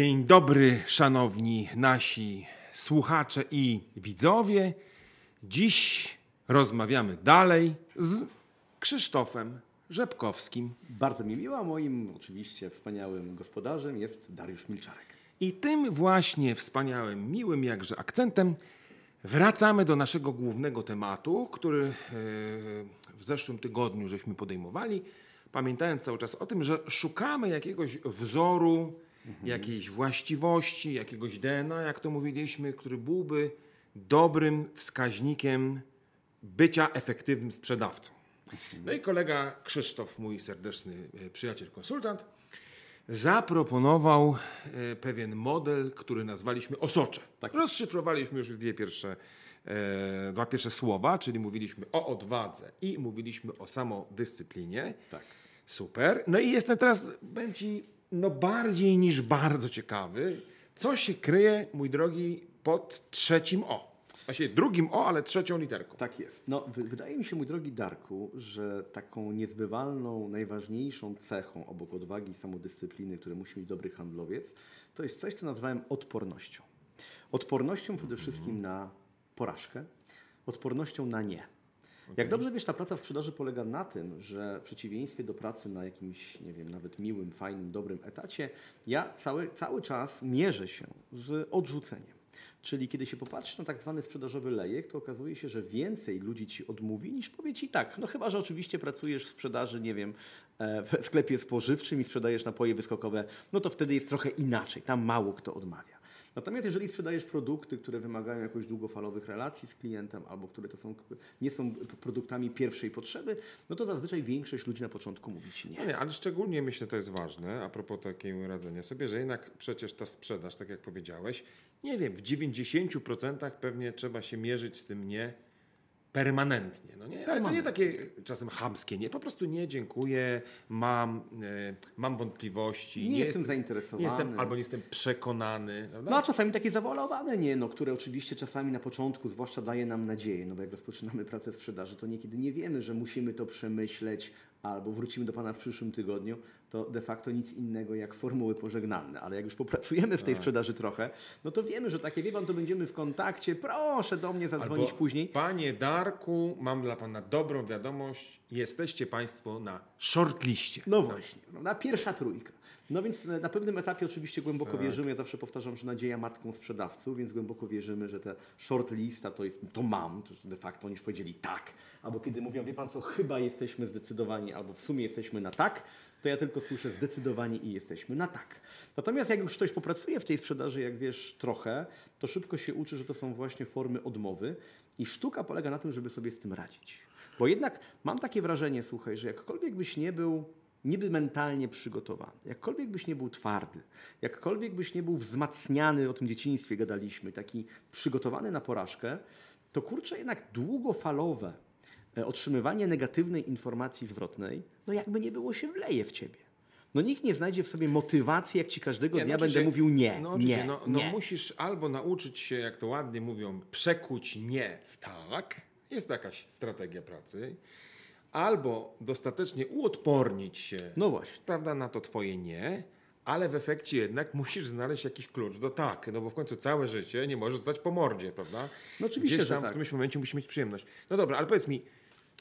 Dzień dobry, szanowni nasi słuchacze i widzowie. Dziś rozmawiamy dalej z Krzysztofem Rzepkowskim. Bardzo mi miło, a moim oczywiście wspaniałym gospodarzem jest Dariusz Milczarek. I tym właśnie wspaniałym, miłym jakże akcentem wracamy do naszego głównego tematu, który e, w zeszłym tygodniu żeśmy podejmowali, pamiętając cały czas o tym, że szukamy jakiegoś wzoru, jakiejś właściwości, jakiegoś DNA, jak to mówiliśmy, który byłby dobrym wskaźnikiem bycia efektywnym sprzedawcą. No i kolega Krzysztof, mój serdeczny e, przyjaciel, konsultant, zaproponował e, pewien model, który nazwaliśmy osocze. Tak. Rozszyfrowaliśmy już dwie pierwsze, e, dwa pierwsze słowa, czyli mówiliśmy o odwadze i mówiliśmy o samodyscyplinie. Tak. Super. No i jestem teraz, będzie no bardziej niż bardzo ciekawy, co się kryje, mój drogi, pod trzecim O. Właściwie drugim O, ale trzecią literką. Tak jest. No, wy- wydaje mi się, mój drogi Darku, że taką niezbywalną, najważniejszą cechą obok odwagi i samodyscypliny, które musi mieć dobry handlowiec, to jest coś, co nazwałem odpornością. Odpornością przede wszystkim na porażkę, odpornością na nie. Jak dobrze wiesz, ta praca w sprzedaży polega na tym, że w przeciwieństwie do pracy na jakimś, nie wiem, nawet miłym, fajnym, dobrym etacie, ja cały, cały czas mierzę się z odrzuceniem. Czyli kiedy się popatrzy na tak zwany sprzedażowy lejek, to okazuje się, że więcej ludzi ci odmówi niż powie ci tak. No chyba, że oczywiście pracujesz w sprzedaży, nie wiem, e, w sklepie spożywczym i sprzedajesz napoje wyskokowe, no to wtedy jest trochę inaczej. Tam mało kto odmawia. Natomiast jeżeli sprzedajesz produkty, które wymagają jakoś długofalowych relacji z klientem albo które to są, nie są produktami pierwszej potrzeby, no to zazwyczaj większość ludzi na początku mówi ci No nie. nie, ale szczególnie myślę, to jest ważne, a propos takiego radzenia sobie, że jednak przecież ta sprzedaż, tak jak powiedziałeś, nie wiem, w 90% pewnie trzeba się mierzyć z tym nie permanentnie. No nie? Ale to nie takie czasem chamskie, nie, po prostu nie, dziękuję, mam, e, mam wątpliwości, Nie jestem zainteresowany. Nie jestem, albo nie jestem przekonany. Prawda? No a czasami takie zawolowane nie, no, które oczywiście czasami na początku zwłaszcza daje nam nadzieję, no bo jak rozpoczynamy pracę w sprzedaży, to niekiedy nie wiemy, że musimy to przemyśleć albo wrócimy do Pana w przyszłym tygodniu, to de facto nic innego jak formuły pożegnalne, ale jak już popracujemy w tej sprzedaży trochę, no to wiemy, że takie, wie Pan, to będziemy w kontakcie, proszę do mnie zadzwonić Albo, później. Panie Darku, mam dla Pana dobrą wiadomość. Jesteście Państwo na shortliście. No właśnie, prawda? pierwsza trójka. No więc na pewnym etapie oczywiście głęboko wierzymy, ja zawsze powtarzam, że nadzieja matką sprzedawców, więc głęboko wierzymy, że te short lista to jest, to mam, to de facto oni już powiedzieli tak, albo kiedy mówią, wie pan co, chyba jesteśmy zdecydowani, albo w sumie jesteśmy na tak, to ja tylko słyszę zdecydowanie i jesteśmy na tak. Natomiast jak już ktoś popracuje w tej sprzedaży, jak wiesz, trochę, to szybko się uczy, że to są właśnie formy odmowy i sztuka polega na tym, żeby sobie z tym radzić. Bo jednak mam takie wrażenie, słuchaj, że jakkolwiek byś nie był niby mentalnie przygotowany, jakkolwiek byś nie był twardy, jakkolwiek byś nie był wzmacniany, o tym dzieciństwie gadaliśmy, taki przygotowany na porażkę, to kurczę jednak długofalowe otrzymywanie negatywnej informacji zwrotnej, no jakby nie było się wleje w ciebie. No nikt nie znajdzie w sobie motywacji, jak ci każdego Nie, dnia no będę mówił nie, No, nie, no, no nie. musisz albo nauczyć się, jak to ładnie mówią, przekuć nie w tak. Jest jakaś strategia pracy. Albo dostatecznie uodpornić się No właśnie. prawda, na to twoje nie, ale w efekcie jednak musisz znaleźć jakiś klucz do tak, no bo w końcu całe życie nie możesz dostać po mordzie, prawda? No oczywiście, Gdzieś że tam w tak. którymś momencie musisz mieć przyjemność. No dobra, ale powiedz mi,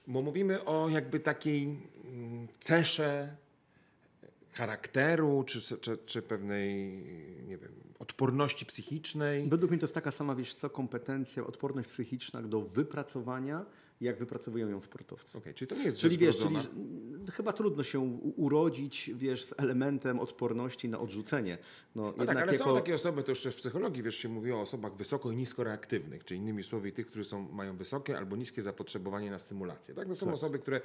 bo mówimy o jakby takiej mm, cesze charakteru, czy, czy, czy pewnej, nie wiem, odporności psychicznej. Według mnie to jest taka sama, wiesz co, kompetencja, odporność psychiczna do wypracowania, jak wypracowują ją sportowcy. Okej, czyli to nie jest Czyli wiesz, czyli chyba trudno się urodzić, wiesz, z elementem odporności na odrzucenie. No, No tak, ale jako... są takie osoby, to już też w psychologii, wiesz, się mówi o osobach wysoko i nisko reaktywnych, czyli innymi słowy tych, którzy są, mają wysokie albo niskie zapotrzebowanie na stymulację. Tak? No są osoby, które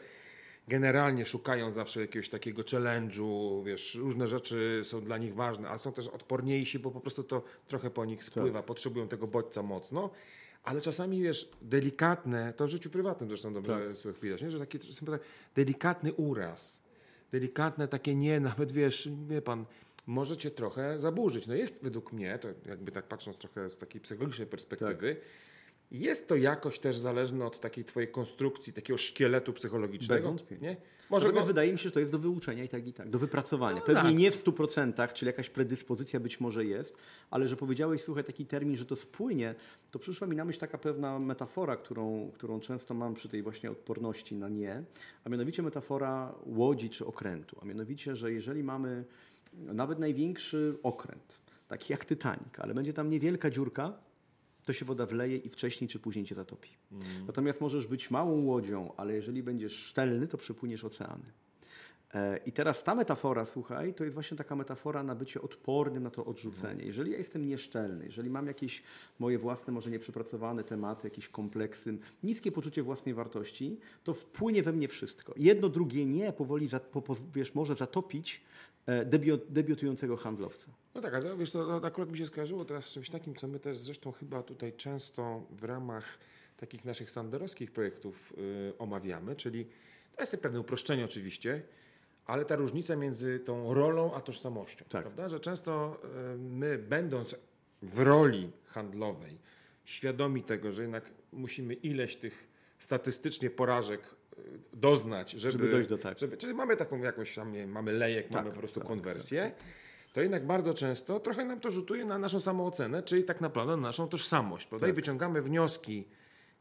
generalnie szukają zawsze jakiegoś takiego challenge'u, wiesz, różne rzeczy są dla nich ważne, ale są też odporniejsi, bo po prostu to trochę po nich spływa, Tak. potrzebują tego bodźca mocno. Ale czasami, wiesz, delikatne, to w życiu prywatnym zresztą dobrze tak. widać, nie? że taki tak delikatny uraz, delikatne takie nie, nawet wiesz, wie pan, może cię trochę zaburzyć. No jest według mnie, to jakby tak patrząc trochę z takiej psychologicznej perspektywy, jest to jakoś też zależne od takiej twojej konstrukcji, takiego szkieletu psychologicznego. Bez wątpienia. Nie? Może Natomiast go, wydaje mi się, że to jest do wyuczenia i tak i tak, do wypracowania. No Pewnie tak. nie w 100%, czyli jakaś predyspozycja być może jest, ale że powiedziałeś, słuchaj, taki termin, że to spłynie, to przyszła mi na myśl taka pewna metafora, którą, którą często mam przy tej właśnie odporności na nie, a mianowicie metafora łodzi czy okrętu. A mianowicie, że jeżeli mamy nawet największy okręt, taki jak Titanic, ale będzie tam niewielka dziurka, to się woda wleje i wcześniej czy później cię zatopi. Natomiast możesz być małą łodzią, ale jeżeli będziesz szczelny, to przepłyniesz oceany. E, I teraz ta metafora, słuchaj, to jest właśnie taka metafora na bycie odpornym na to odrzucenie. Jeżeli ja jestem nieszczelny, jeżeli mam jakieś moje własne, może nieprzepracowane tematy, jakieś kompleksy, niskie poczucie własnej wartości, to wpłynie we mnie wszystko. Jedno, drugie nie powoli, wiesz, może zatopić e, debiu, debiutującego handlowca. No tak, ale wiesz, to, to akurat mi się skojarzyło teraz z czymś takim, co my też zresztą chyba tutaj często w ramach takich naszych sanderowskich projektów y, omawiamy, czyli to jest pewne uproszczenie oczywiście, ale ta różnica między tą rolą a tożsamością, Tak. prawda? Że często y, my będąc w roli handlowej, świadomi tego, że jednak musimy ileś tych statystycznie porażek doznać, żeby, Żeby dojść do tak. Żeby, czyli mamy taką jakąś tam, nie wiem, mamy lejek, Tak, mamy po prostu tak, konwersję, to jednak bardzo często trochę nam to rzutuje na naszą samoocenę, czyli tak naprawdę na naszą tożsamość. Prawda? I Tak. wyciągamy wnioski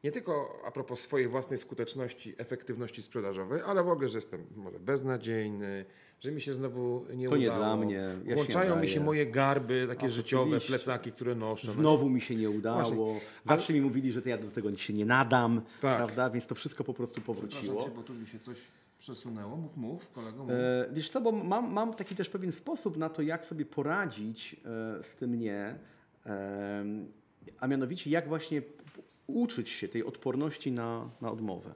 nie tylko a propos swojej własnej skuteczności, efektywności sprzedażowej, ale w ogóle, że jestem może beznadziejny, że mi się znowu nie To nie udało. dla mnie, ja się Włączają nie mi się moje garby, takie A, życiowe, oczywiście. plecaki, które noszę. no nie? Znowu mi się nie udało. Właśnie. Zawsze mi mówili, że to ja do tego się nie nadam, Tak. prawda? Więc to wszystko po prostu powróciło. bo tu mi się coś przesunęło. Mów, mów, kolego, mów. E, wiesz co, bo mam, mam taki też pewien sposób na to, jak sobie poradzić e, z tym nie, e, a mianowicie jak właśnie uczyć się tej odporności na, na odmowę.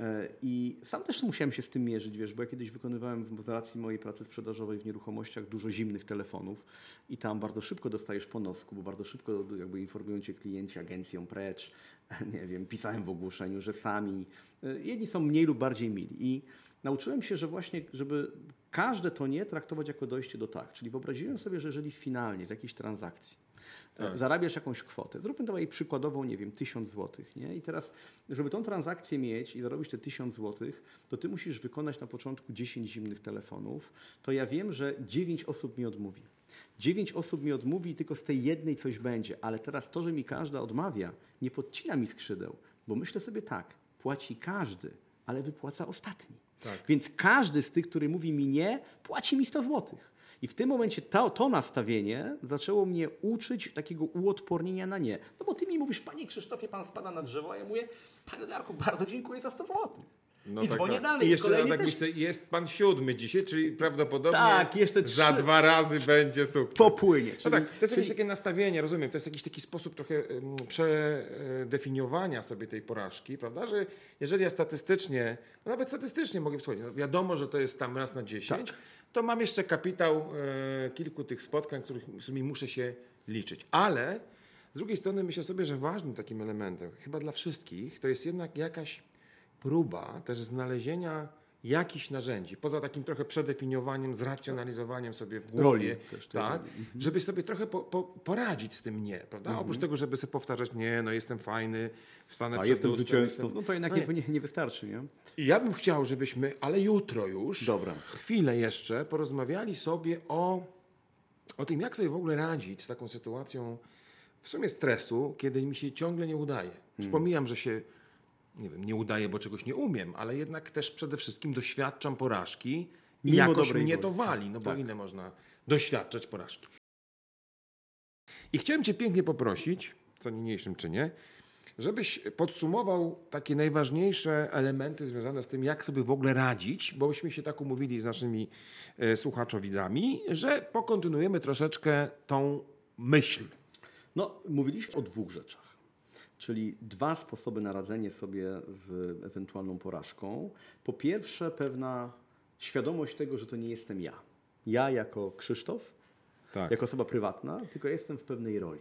E, I sam też musiałem się z tym mierzyć, wiesz, bo ja kiedyś wykonywałem w racji mojej pracy sprzedażowej w nieruchomościach dużo zimnych telefonów i tam bardzo szybko dostajesz po nosku, bo bardzo szybko jakby informują cię klienci agencją precz, nie wiem, pisałem w ogłoszeniu, że sami, e, jedni są mniej lub bardziej mili i nauczyłem się, że właśnie, żeby każde to nie traktować jako dojście do tak, czyli wyobraziłem sobie, że jeżeli finalnie z jakiejś transakcji Tak. zarabiasz jakąś kwotę. Zróbmy to jej przykładową, nie wiem, 1000 zł. Nie? I teraz, żeby tą transakcję mieć i zarobić te 1000 zł, to ty musisz wykonać na początku 10 zimnych telefonów. To ja wiem, że 9 osób mi odmówi. 9 osób mi odmówi i tylko z tej jednej coś będzie, ale teraz to, że mi każda odmawia, nie podcina mi skrzydeł, bo myślę sobie tak, płaci każdy, ale wypłaca ostatni. Tak. Więc każdy z tych, który mówi mi nie, płaci mi 100 złotych. I w tym momencie to, to nastawienie zaczęło mnie uczyć takiego uodpornienia na nie. No bo ty mi mówisz, panie Krzysztofie, pan spada na drzewo, a ja mówię, panie Darku, bardzo dziękuję za 100 złotych. I dzwonię dalej. No I jeszcze kolejny tak też myślę, jest pan siódmy dzisiaj, czyli prawdopodobnie Tak, jeszcze za trzy- dwa razy będzie sukces. popłynie. No Czyli, tak, to jest czyli, jakieś takie nastawienie, rozumiem, to jest jakiś taki sposób trochę em, przedefiniowania sobie tej porażki, prawda, że jeżeli ja statystycznie, no nawet statystycznie mogę powiedzieć, no wiadomo, że to jest tam raz na 10, Tak. To mam jeszcze kapitał e, kilku tych spotkań, których, którymi muszę się liczyć. Ale z drugiej strony myślę sobie, że ważnym takim elementem, chyba dla wszystkich, to jest jednak jakaś próba też znalezienia jakichś narzędzi, poza takim trochę przedefiniowaniem, zracjonalizowaniem sobie w głowie, Roli też tak. Mhm. żeby sobie trochę po, po, poradzić z tym nie, prawda? Oprócz tego, żeby sobie powtarzać, nie, no jestem fajny, wstanę a przed jestem lustrem, jestem- No to jednak No nie, nie, wystarczy, nie? Ja bym chciał, żebyśmy, ale jutro już, Dobra. chwilę jeszcze, porozmawiali sobie o, o tym, jak sobie w ogóle radzić z taką sytuacją w sumie stresu, kiedy mi się ciągle nie udaje. Już pomijam, że się nie wiem, nie udaje, bo czegoś nie umiem, ale jednak też przede wszystkim doświadczam porażki i Mimo jakoś dobrej mnie to wali, no bo Tak. ile można doświadczać porażki. I chciałem Cię pięknie poprosić, co niniejszym czynię, żebyś podsumował takie najważniejsze elementy związane z tym, jak sobie w ogóle radzić, bo myśmy się tak umówili z naszymi e, słuchaczowidzami, że pokontynuujemy troszeczkę tą myśl. No, mówiliśmy o dwóch rzeczach. Czyli dwa sposoby na radzenie sobie z ewentualną porażką. Po pierwsze, pewna świadomość tego, że to nie jestem ja. Ja jako Krzysztof, Tak. jako osoba prywatna, tylko jestem w pewnej roli.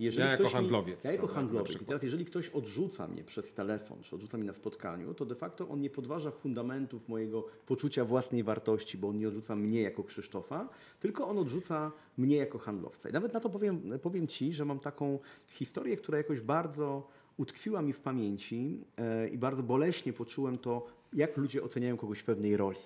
Ja jako handlowiec, Mi, ja jako handlowiec. I teraz, jeżeli ktoś odrzuca mnie przez telefon, czy odrzuca mnie na spotkaniu, to de facto on nie podważa fundamentów mojego poczucia własnej wartości, bo on nie odrzuca mnie jako Krzysztofa, tylko on odrzuca mnie jako handlowca. I nawet na to powiem, powiem Ci, że mam taką historię, która jakoś bardzo utkwiła mi w pamięci e, i bardzo boleśnie poczułem to, jak ludzie oceniają kogoś w pewnej roli.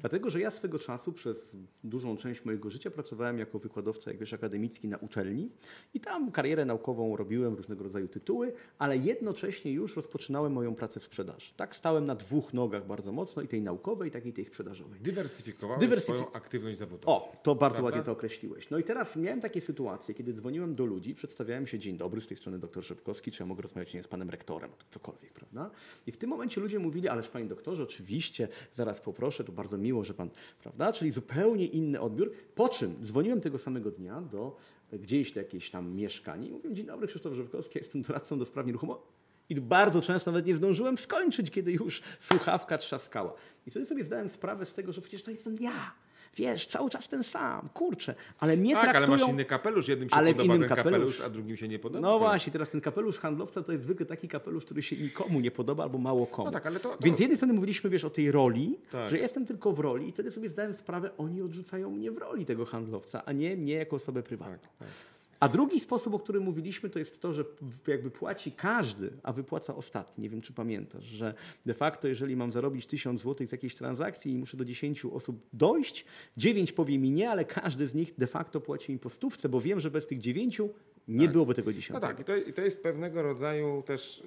Dlatego, że ja swego czasu przez dużą część mojego życia pracowałem jako wykładowca, jak wiesz, akademicki na uczelni i tam karierę naukową robiłem, różnego rodzaju tytuły, ale jednocześnie już rozpoczynałem moją pracę w sprzedaży. Tak stałem na dwóch nogach bardzo mocno i tej naukowej, tak i tej sprzedażowej. Dywersyfikowałeś Dywersyfik- swoją aktywność zawodową. O, to bardzo Prawda? ładnie to określiłeś. No i teraz miałem takie sytuacje, kiedy dzwoniłem do ludzi, przedstawiałem się, dzień dobry, z tej strony doktor Szepkowski, czy ja mogę rozmawiać nie z panem rektorem, to cokolwiek, prawda? I w tym momencie ludzie mówili, ależ panie doktorze, oczywiście, zaraz poproszę, to bardzo miło, że pan, prawda? Czyli zupełnie inny odbiór. Po czym dzwoniłem tego samego dnia do gdzieś jakieś tam mieszkanie i mówię, dzień dobry, Krzysztof Szepkowski, ja jestem doradcą do spraw nieruchomości. I bardzo często nawet nie zdążyłem skończyć, kiedy już słuchawka trzaskała. I wtedy sobie zdałem sprawę z tego, że przecież to jestem ja. Wiesz, cały czas ten sam, kurczę. Ale mnie tak, ale traktują... masz inny kapelusz. Jednym się Ale podoba ten kapelusz, kapelusz. a drugim się nie podoba. No właśnie, teraz ten kapelusz handlowca to jest zwykle taki kapelusz, który się nikomu nie podoba albo mało komu. No tak, ale to- to- Więc z jednej strony mówiliśmy, wiesz, o tej roli, Tak. że jestem tylko w roli i wtedy sobie zdałem sprawę, oni odrzucają mnie w roli tego handlowca, a nie mnie jako osobę prywatną. Tak, tak. A drugi sposób, o którym mówiliśmy, to jest to, że jakby płaci każdy, a wypłaca ostatni. Nie wiem, czy pamiętasz, że de facto, jeżeli mam zarobić 1000 zł z jakiejś transakcji i muszę do 10 osób dojść, 9 powie mi nie, ale każdy z nich de facto płaci mi po stówce, bo wiem, że bez tych 9 nie Tak. byłoby tego No 10. tak, i to, i to jest pewnego rodzaju też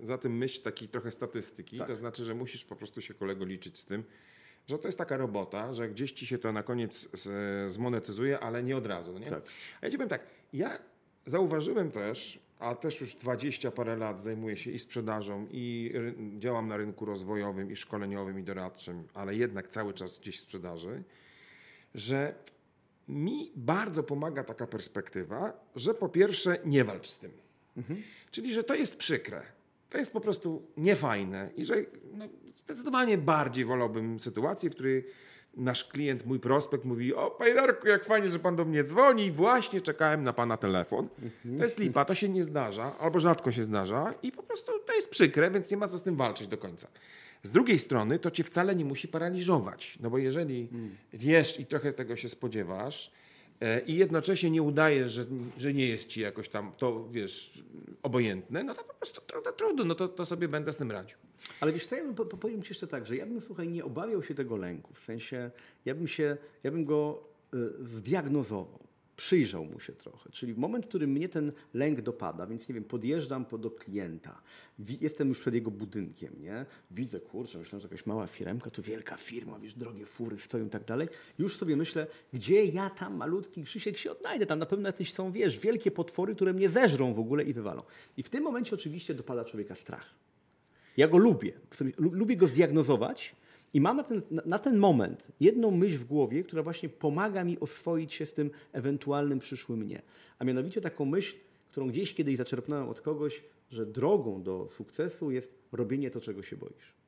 yy, za tym myśl takiej trochę statystyki. Tak. To znaczy, że musisz po prostu się kolego liczyć z tym, że to jest taka robota, że gdzieś ci się to na koniec zmonetyzuje, ale nie od razu. Nie? Tak. A ja ci powiem tak, ja zauważyłem też, a też już 20 parę lat zajmuję się i sprzedażą, i działam na rynku rozwojowym, i szkoleniowym, i doradczym, ale jednak cały czas gdzieś sprzedaży, że mi bardzo pomaga taka perspektywa, że po pierwsze nie walcz z tym. Czyli, że to jest przykre. To jest po prostu niefajne i że no, zdecydowanie bardziej wolałbym sytuację, w której nasz klient, mój prospekt mówi o panie Darku, jak fajnie, że pan do mnie dzwoni właśnie czekałem na pana telefon. To jest lipa, to się nie zdarza albo rzadko się zdarza i po prostu to jest przykre, więc nie ma co z tym walczyć do końca. Z drugiej strony to cię wcale nie musi paraliżować, no bo jeżeli wiesz i trochę tego się spodziewasz, i jednocześnie nie udajesz, że, że nie jest ci jakoś tam to, wiesz, obojętne, no to po prostu trudno, trudno no to, to sobie będę z tym radził. Ale wiesz co, ja bym, po- powiem Ci jeszcze tak, że ja bym, słuchaj, nie obawiał się tego lęku. W sensie, ja bym, się, ja bym go y, zdiagnozował, przyjrzał mu się trochę. Czyli w moment, w którym mnie ten lęk dopada, więc nie wiem, podjeżdżam po, do klienta, jestem już przed jego budynkiem, nie? Widzę, kurczę, myślę, że jakaś mała firmka, to wielka firma, wiesz, drogie fury stoją i tak dalej. Już sobie myślę, gdzie ja tam, malutki Krzysiek, się odnajdę. Tam na pewno jacyś są, wiesz, wielkie potwory, które mnie zeżrą w ogóle i wywalą. I w tym momencie oczywiście dopada człowieka strach. Ja go lubię. Lubię go zdiagnozować i mam na ten, na, ten moment jedną myśl w głowie, która właśnie pomaga mi oswoić się z tym ewentualnym przyszłym mnie. A mianowicie taką myśl, którą gdzieś kiedyś zaczerpnąłem od kogoś, że drogą do sukcesu jest robienie to, czego się boisz.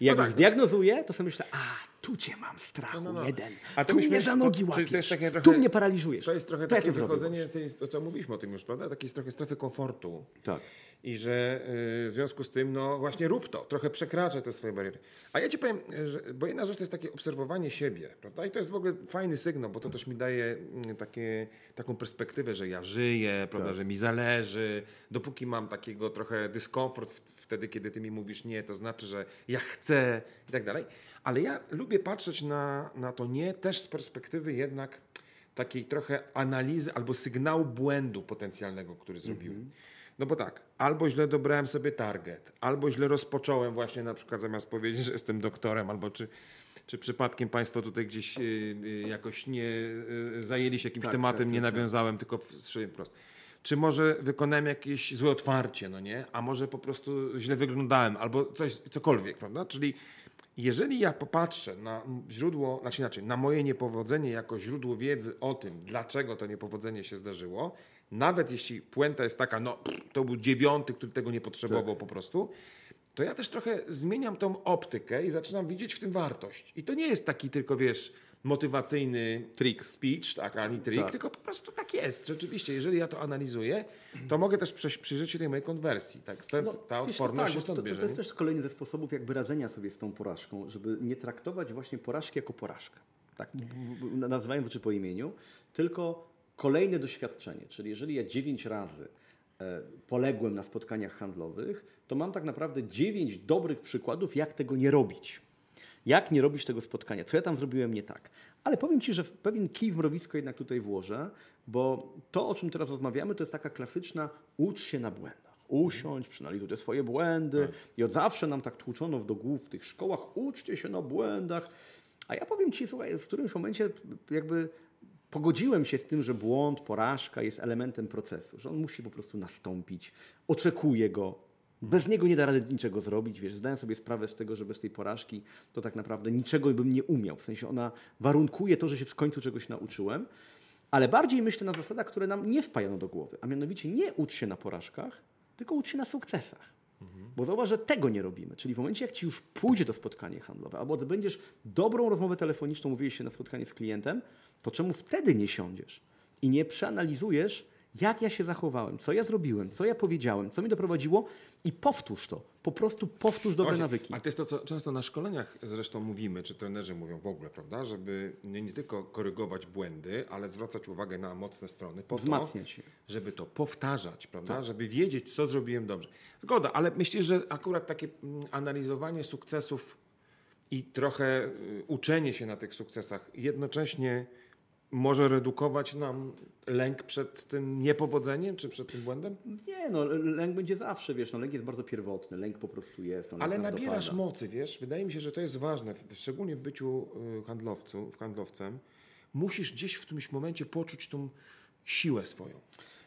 I jak No już tak. zdiagnozuję, to sobie myślę, a tu cię mam strachu, No, no, no. jeden. A to tu mnie za nogi to- to łapiesz, jest takie tu trochę- mnie paraliżujesz. To jest trochę To takie to wychodzenie z tej, to co mówiliśmy o tym już, prawda? Takiej trochę strefy komfortu. Tak. I że y, w związku z tym, no właśnie rób to, trochę przekraczaj te swoje bariery. A ja ci powiem, że, bo jedna rzecz to jest takie obserwowanie siebie, prawda? I to jest w ogóle fajny sygnał, bo to też mi daje mm, takie, taką perspektywę, że ja żyję, prawda, Tak. że mi zależy. Dopóki mam takiego trochę dyskomfort w- wtedy, kiedy ty mi mówisz nie, to znaczy, że ja chcę i tak dalej. Ale ja lubię patrzeć na, na to nie też z perspektywy jednak takiej trochę analizy albo sygnału błędu potencjalnego, który zrobiłem. No bo tak, albo źle dobrałem sobie target, albo źle rozpocząłem właśnie na przykład zamiast powiedzieć, że jestem doktorem, albo czy, czy przypadkiem Państwo tutaj gdzieś y, y, jakoś nie y, zajęli się jakimś Tak, tematem, tak, nie tak, tak. nawiązałem, tylko strzeliłem wprost. Czy może wykonałem jakieś złe otwarcie, no nie? A może po prostu źle wyglądałem, albo coś, cokolwiek, prawda? Czyli jeżeli ja popatrzę na źródło, znaczy inaczej, na moje niepowodzenie jako źródło wiedzy o tym, dlaczego to niepowodzenie się zdarzyło, nawet jeśli puenta jest taka, no to był dziewiąty, który tego nie potrzebował po prostu, to ja też trochę zmieniam tą optykę i zaczynam widzieć w tym wartość. I to nie jest taki tylko, wiesz, motywacyjny Trik. speech, tak, ani trik, Tak. tylko po prostu tak jest. Rzeczywiście, jeżeli ja to analizuję, to mogę też przyjrzeć się tej mojej konwersji. Tak? Ta, No, ta wiesz odporność tak, się bo stąd to, to, to jest też kolejny ze sposobów jakby radzenia sobie z tą porażką, żeby nie traktować właśnie porażki jako porażkę. Tak, nazywając rzeczy po imieniu, tylko kolejne doświadczenie. Czyli jeżeli ja dziewięć razy e, poległem na spotkaniach handlowych, to mam tak naprawdę dziewięć dobrych przykładów, jak tego nie robić. Jak nie robić tego spotkania? Co ja tam zrobiłem nie tak? Ale powiem Ci, że pewien kij w mrowisko jednak tutaj włożę, bo to, o czym teraz rozmawiamy, to jest taka klasyczna ucz się na błędach. Usiądź, przynajmniej te swoje błędy. Tak. I od zawsze nam tak tłuczono do głów w tych szkołach, uczcie się na błędach. A ja powiem Ci, słuchaj, w którymś momencie jakby pogodziłem się z tym, że błąd, porażka jest elementem procesu, że on musi po prostu nastąpić, oczekuję go. Bez niego nie da rady niczego zrobić, wiesz, zdałem sobie sprawę z tego, że bez tej porażki to tak naprawdę niczego bym nie umiał. W sensie ona warunkuje to, że się w końcu czegoś nauczyłem, ale bardziej myślę na zasadach, które nam nie wpajano do głowy, a mianowicie nie ucz się na porażkach, tylko ucz się na sukcesach. Bo zauważ, że tego nie robimy. Czyli w momencie, jak ci już pójdzie to spotkanie handlowe, albo odbędziesz dobrą rozmowę telefoniczną, mówiłeś się na spotkanie z klientem, to czemu wtedy nie siądziesz i nie przeanalizujesz, jak ja się zachowałem, co ja zrobiłem, co ja powiedziałem, co mi doprowadziło i powtórz to. Po prostu powtórz dobre Właśnie, nawyki. Ale to jest to, co często na szkoleniach zresztą mówimy, czy trenerzy mówią w ogóle, prawda? Żeby nie, nie tylko korygować błędy, ale zwracać uwagę na mocne strony. Po Wzmacniać. To, żeby to powtarzać, prawda? Żeby wiedzieć, co zrobiłem dobrze. Zgoda, ale myślisz, że akurat takie mm, analizowanie sukcesów i trochę y, uczenie się na tych sukcesach jednocześnie może redukować nam lęk przed tym niepowodzeniem, czy przed tym błędem? Nie, no lęk będzie zawsze, wiesz, no lęk jest bardzo pierwotny, lęk po prostu jest. On Ale nabierasz dopada. mocy, wiesz? Wydaje mi się, że to jest ważne, szczególnie w byciu y, handlowcu, w handlowcem. Musisz gdzieś w którymś momencie poczuć tą siłę swoją.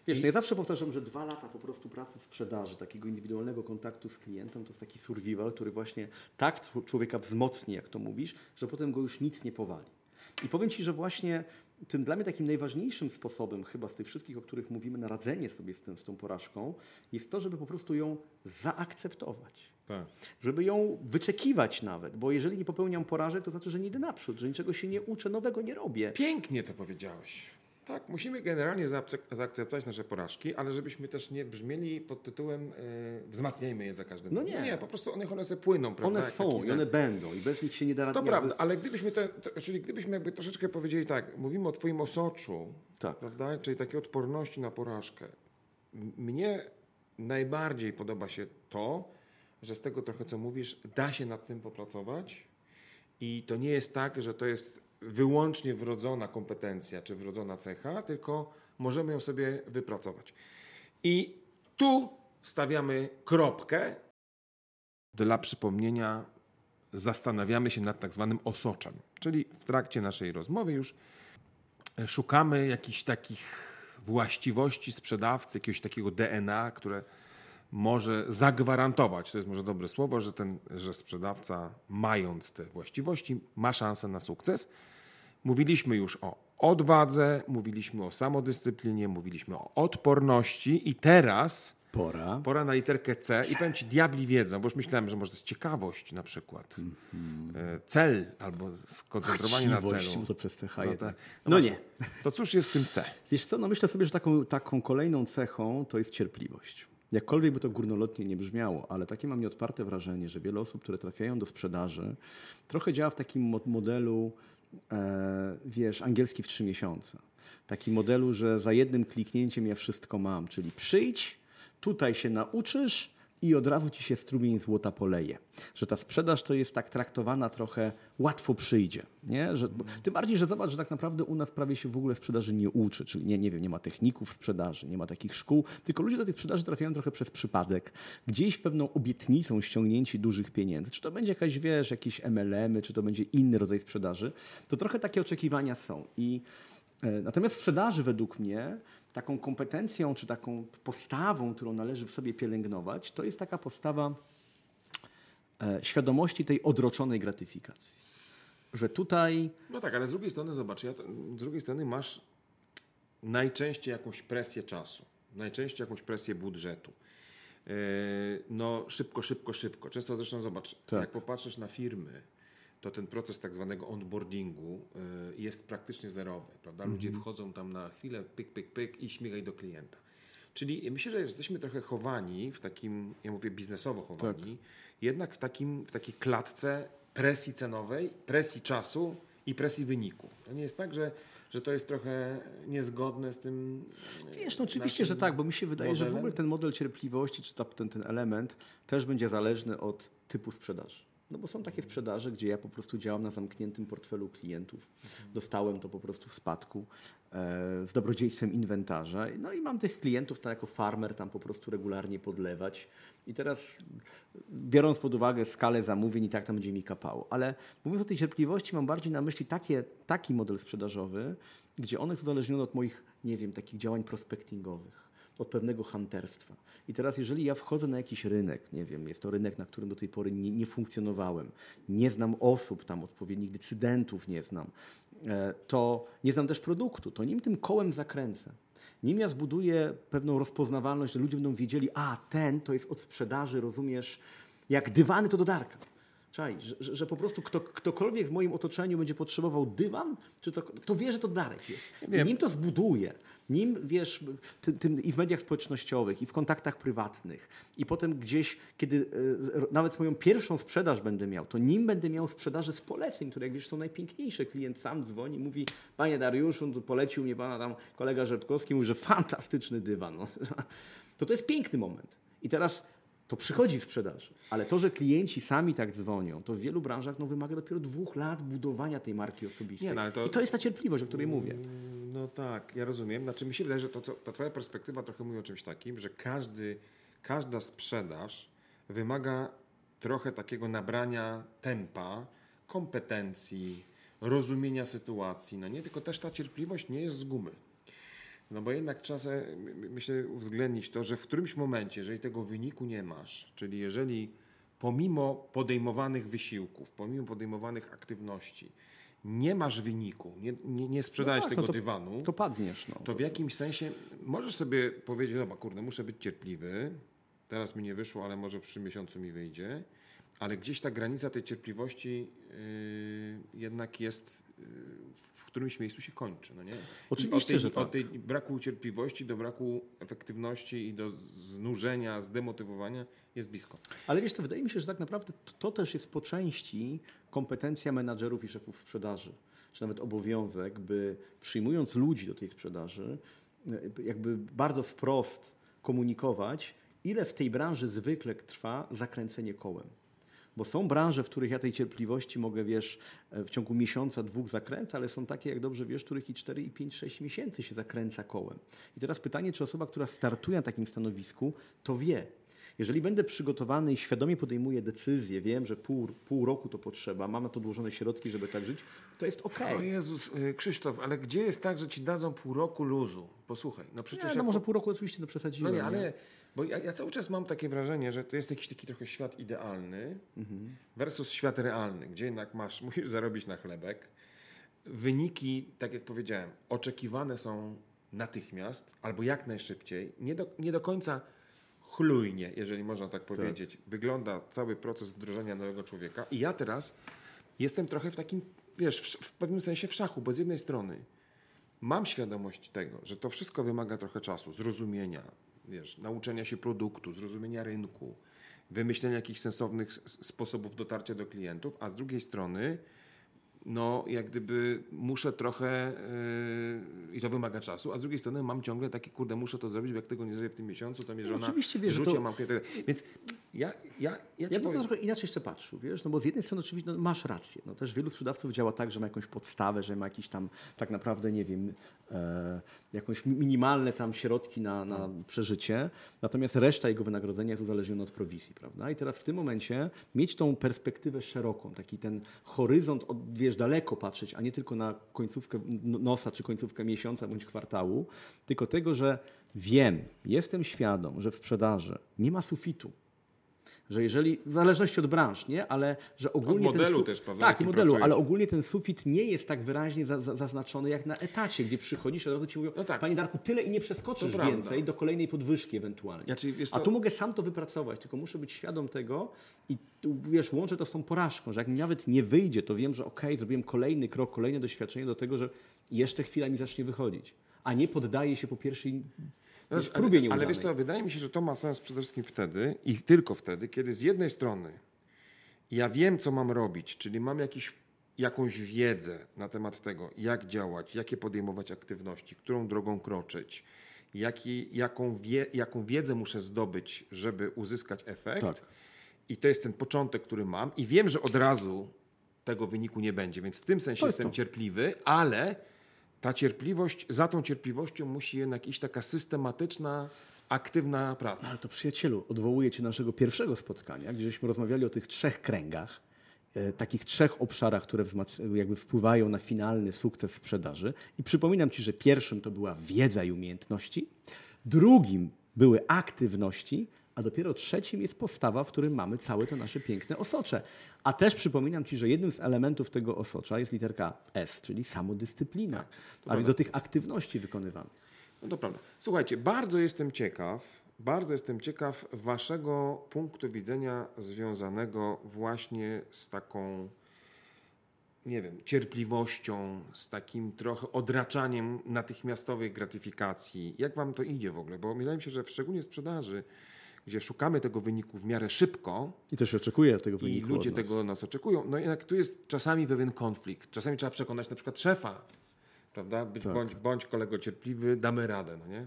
Wiesz, no ja zawsze powtarzam, że dwa lata po prostu pracy w sprzedaży, takiego indywidualnego kontaktu z klientem, to jest taki survival, który właśnie tak człowieka wzmocni, jak to mówisz, że potem go już nic nie powali. I powiem Ci, że właśnie tym dla mnie takim najważniejszym sposobem chyba z tych wszystkich, o których mówimy, na radzenie sobie z, tym, z tą porażką, jest to, żeby po prostu ją zaakceptować. Tak. Żeby ją wyczekiwać nawet, bo jeżeli nie popełniam porażek, to znaczy, że nie idę naprzód, że niczego się nie uczę, nowego nie robię. Pięknie to powiedziałeś. Tak, musimy generalnie zaakce- zaakceptować nasze porażki, ale żebyśmy też nie brzmieli pod tytułem y, wzmacniajmy je za każdym No razem. nie. nie, po prostu one, one se płyną, prawda? One są i one będą i bez nich się nie da rady. To prawda, ale gdybyśmy te, to, czyli gdybyśmy jakby troszeczkę powiedzieli tak, mówimy o twoim osoczu, Tak. prawda? Czyli takiej odporności na porażkę. Mnie najbardziej podoba się to, że z tego trochę co mówisz, da się nad tym popracować i to nie jest tak, że to jest wyłącznie wrodzona kompetencja czy wrodzona cecha, tylko możemy ją sobie wypracować. I tu stawiamy kropkę. Dla przypomnienia zastanawiamy się nad tak zwanym osoczem, czyli w trakcie naszej rozmowy już e, szukamy jakichś takich właściwości sprzedawcy, jakiegoś takiego DNA, które może zagwarantować, to jest może dobre słowo, że, ten, że sprzedawca mając te właściwości ma szansę na sukces. Mówiliśmy już o odwadze, mówiliśmy o samodyscyplinie, mówiliśmy o odporności i teraz Pora. Pora na literkę C i powiem Ci, diabli wiedzą, bo już myślałem, że może to jest ciekawość na przykład. E, Cel albo skoncentrowanie na celu. to przez CH No, jednak. to, No właśnie. nie. To cóż jest w tym C? Wiesz co, no myślę sobie, że taką, taką kolejną cechą to jest cierpliwość. Jakkolwiek by to górnolotnie nie brzmiało, ale takie mam nieodparte wrażenie, że wiele osób, które trafiają do sprzedaży, trochę działa w takim mo- modelu, e, wiesz, angielski w trzy miesiące. Takim modelu, że za jednym kliknięciem ja wszystko mam, czyli przyjdź, tutaj się nauczysz i od razu ci się strumień złota poleje. Że ta sprzedaż to jest tak traktowana trochę łatwo przyjdzie. Nie? Że, bo, tym bardziej, że zobacz, że tak naprawdę u nas prawie się w ogóle sprzedaży nie uczy, czyli nie, nie wiem, nie ma techników sprzedaży, nie ma takich szkół, tylko ludzie do tej sprzedaży trafiają trochę przez przypadek, gdzieś pewną obietnicą ściągnięci dużych pieniędzy. Czy to będzie jakaś, wiesz, jakieś MLM-y, czy to będzie inny rodzaj sprzedaży, to trochę takie oczekiwania są. I e, Natomiast sprzedaży według mnie taką kompetencją czy taką postawą, którą należy w sobie pielęgnować, to jest taka postawa e, świadomości tej odroczonej gratyfikacji. Że tutaj No tak, ale z drugiej strony zobacz, ja to, z drugiej strony masz najczęściej jakąś presję czasu, najczęściej jakąś presję budżetu. Yy, No szybko, szybko, szybko. Często zresztą zobacz, Tak. jak popatrzysz na firmy, to ten proces tak zwanego onboardingu yy, jest praktycznie zerowy. Prawda? Ludzie wchodzą tam na chwilę, pyk, pyk, pyk i śmigaj do klienta. Czyli myślę, że jesteśmy trochę chowani w takim, ja mówię biznesowo chowani, jednak w, takim, w takiej klatce presji cenowej, presji czasu i presji wyniku. To nie jest tak, że, że to jest trochę niezgodne z tym. Wiesz, no oczywiście, że tak, bo mi się wydaje, że w modelem? ogóle ten model cierpliwości, czy ta, ten, ten element też będzie zależny od typu sprzedaży. No bo są takie sprzedaże, gdzie ja po prostu działam na zamkniętym portfelu klientów. Dostałem to po prostu w spadku e, z dobrodziejstwem inwentarza. No i mam tych klientów tak jako farmer tam po prostu regularnie podlewać. I teraz biorąc pod uwagę skalę zamówień i tak tam będzie mi kapało. Ale mówiąc o tej cierpliwości, mam bardziej na myśli takie, taki model sprzedażowy, gdzie on jest uzależniony od moich, nie wiem, takich działań prospectingowych, od pewnego hunterstwa. I teraz, jeżeli ja wchodzę na jakiś rynek, nie wiem, jest to rynek, na którym do tej pory nie, nie funkcjonowałem, nie znam osób tam, odpowiednich decydentów nie znam, e, to nie znam też produktu, to nim tym kołem zakręcę. Nim ja zbuduję pewną rozpoznawalność, że ludzie będą wiedzieli, a ten to jest od sprzedaży, rozumiesz, jak dywany to do Darka. Czaj, że, że, po prostu kto, ktokolwiek w moim otoczeniu będzie potrzebował dywan, czy to, to wie, że to Darek jest. Wiem. nim to zbuduje, nim wiesz, i w mediach społecznościowych, i w kontaktach prywatnych, i potem gdzieś, kiedy ro- nawet swoją pierwszą sprzedaż będę miał, to nim będę miał sprzedaży z poleceń, które jak wiesz są najpiękniejsze. Klient sam dzwoni, mówi, panie Dariuszu, tu polecił mnie pana tam kolega Rzepkowski, mówi, że fantastyczny dywan. No. To to jest piękny moment. I teraz to przychodzi w sprzedaży, ale to, że klienci sami tak dzwonią, to w wielu branżach no, wymaga dopiero dwóch lat budowania tej marki osobistej. Nie, no, ale to- I to jest ta cierpliwość, o której mówię. No tak, ja rozumiem. Znaczy mi się wydaje, że to, co, ta twoja perspektywa trochę mówi o czymś takim, że każdy, każda sprzedaż wymaga trochę takiego nabrania tempa, kompetencji, rozumienia sytuacji. No nie, tylko też ta cierpliwość nie jest z gumy. No bo jednak trzeba myślę, uwzględnić to, że w którymś momencie, jeżeli tego wyniku nie masz, czyli jeżeli pomimo podejmowanych wysiłków, pomimo podejmowanych aktywności, nie masz wyniku, nie, nie, nie sprzedałeś tak, tego no to- dywanu, To padniesz. No. to w jakimś sensie możesz sobie powiedzieć, dobra, kurde, muszę być cierpliwy, teraz mi nie wyszło, ale może przyszłym miesiącu mi wyjdzie, ale gdzieś ta granica tej cierpliwości yy, jednak jest, yy, którymś miejscu się kończy, no nie? Oczywiście, tej, że tak. Od tej braku cierpliwości do braku efektywności i do znużenia, zdemotywowania jest blisko. Ale wiesz, to wydaje mi się, że tak naprawdę to, to też jest po części kompetencja menadżerów i szefów sprzedaży, czy nawet obowiązek, by przyjmując ludzi do tej sprzedaży, e, jakby bardzo wprost komunikować, ile w tej branży zwykle trwa zakręcenie kołem. Bo są branże, w których ja tej cierpliwości mogę, wiesz, e, w ciągu miesiąca, dwóch zakręcę, ale są takie, jak dobrze wiesz, w których i 4, i 5, 6 miesięcy się zakręca kołem. I teraz pytanie, czy osoba, która startuje na takim stanowisku, to wie. Jeżeli będę przygotowany i świadomie podejmuję decyzję, wiem, że pół, pół roku to potrzeba, mam na to odłożone środki, żeby tak żyć, to jest okej. O Jezus, yy, Krzysztof, ale gdzie jest tak, że ci dadzą pół roku luzu? Posłuchaj, no przecież Nie, no może pół roku oczywiście to No przesadziłem. nie, ale bo ja, ja cały czas mam takie wrażenie, że to jest jakiś taki trochę świat idealny versus świat realny, gdzie jednak masz, musisz zarobić na chlebek. Wyniki, tak jak powiedziałem, oczekiwane są natychmiast albo jak najszybciej. Nie do, nie do końca chlujnie, jeżeli można tak powiedzieć, wygląda cały proces wdrożenia nowego człowieka. I ja teraz jestem trochę w takim, wiesz, w, w pewnym sensie w szachu, bo z jednej strony mam świadomość tego, że to wszystko wymaga trochę czasu, zrozumienia, wiesz, nauczenia się produktu, zrozumienia rynku, wymyślenia jakichś sensownych sposobów dotarcia do klientów, a z drugiej strony, no, jak gdyby muszę trochę, yy, i to wymaga czasu, a z drugiej strony mam ciągle takie, kurde, muszę to zrobić, bo jak tego nie zrobię w tym miesiącu, to mnie No, żona oczywiście, wiesz, że rzuci, to- mam klienta. Więc ja, ja, ja, Ja bym to powiem, trochę inaczej jeszcze patrzył, wiesz, no bo z jednej strony oczywiście no, masz rację. No, też wielu sprzedawców działa tak, że ma jakąś podstawę, że ma jakiś tam tak naprawdę, nie wiem, e, jakąś mi- minimalne tam środki na, na przeżycie, natomiast reszta jego wynagrodzenia jest uzależniona od prowizji, prawda? I teraz w tym momencie mieć tą perspektywę szeroką, taki ten horyzont, od, wiesz, daleko patrzeć, a nie tylko na końcówkę nosa, czy końcówkę miesiąca bądź kwartału, tylko tego, że wiem, jestem świadom, że w sprzedaży nie ma sufitu, że jeżeli, w zależności od branż, nie? ale że ogólnie modelu ten też, prawda, Tak, modelu, pracujesz. ale ogólnie ten sufit nie jest tak wyraźnie za, za, zaznaczony jak na etacie, gdzie przychodzisz i od razu ci mówią, No tak. panie Darku, tyle i nie przeskoczysz więcej do kolejnej podwyżki ewentualnie. Ja, czyli, A tu mogę sam to wypracować, tylko muszę być świadom tego i wiesz, łączę to z tą porażką, że jak mi nawet nie wyjdzie, to wiem, że okej, zrobiłem kolejny krok, kolejne doświadczenie do tego, że jeszcze chwila mi zacznie wychodzić, a nie poddaję się po pierwszej No, wiesz, próbie ale, nieudanej. ale wiesz co, wydaje mi się, że to ma sens przede wszystkim wtedy i tylko wtedy, kiedy z jednej strony ja wiem, co mam robić, czyli mam jakiś jakąś wiedzę na temat tego, jak działać, jakie podejmować aktywności, którą drogą kroczyć, jaki, jaką, wie, jaką wiedzę muszę zdobyć, żeby uzyskać efekt. Tak. I to jest ten początek, który mam. I wiem, że od razu tego wyniku nie będzie, więc w tym sensie To jest jestem cierpliwy, ale ta cierpliwość, za tą cierpliwością musi jednak iść taka systematyczna, aktywna praca. Ale to przyjacielu, odwołuję cię naszego pierwszego spotkania, gdzie żeśmy rozmawiali o tych trzech kręgach, e, takich trzech obszarach, które jakby wpływają na finalny sukces sprzedaży. I przypominam ci, że pierwszym to była wiedza i umiejętności, drugim były aktywności, a dopiero trzecim jest postawa, w którym mamy całe to nasze piękne osocze. A też przypominam ci, że jednym z elementów tego osocza jest literka S, czyli samodyscyplina, a więc do tych aktywności wykonywanych. No to prawda. Słuchajcie, bardzo jestem ciekaw, bardzo jestem ciekaw waszego punktu widzenia związanego właśnie z taką, nie wiem, cierpliwością, z takim trochę odraczaniem natychmiastowej gratyfikacji. Jak wam to idzie w ogóle? Bo wydaje mi się, że w szczególnie sprzedaży, gdzie szukamy tego wyniku w miarę szybko, I też oczekuję tego i wyniku. ludzie od nas. tego nas oczekują. No jednak tu jest czasami pewien konflikt. Czasami trzeba przekonać na przykład szefa, prawda? Być, Tak. bądź, bądź kolego cierpliwy, damy radę, no nie?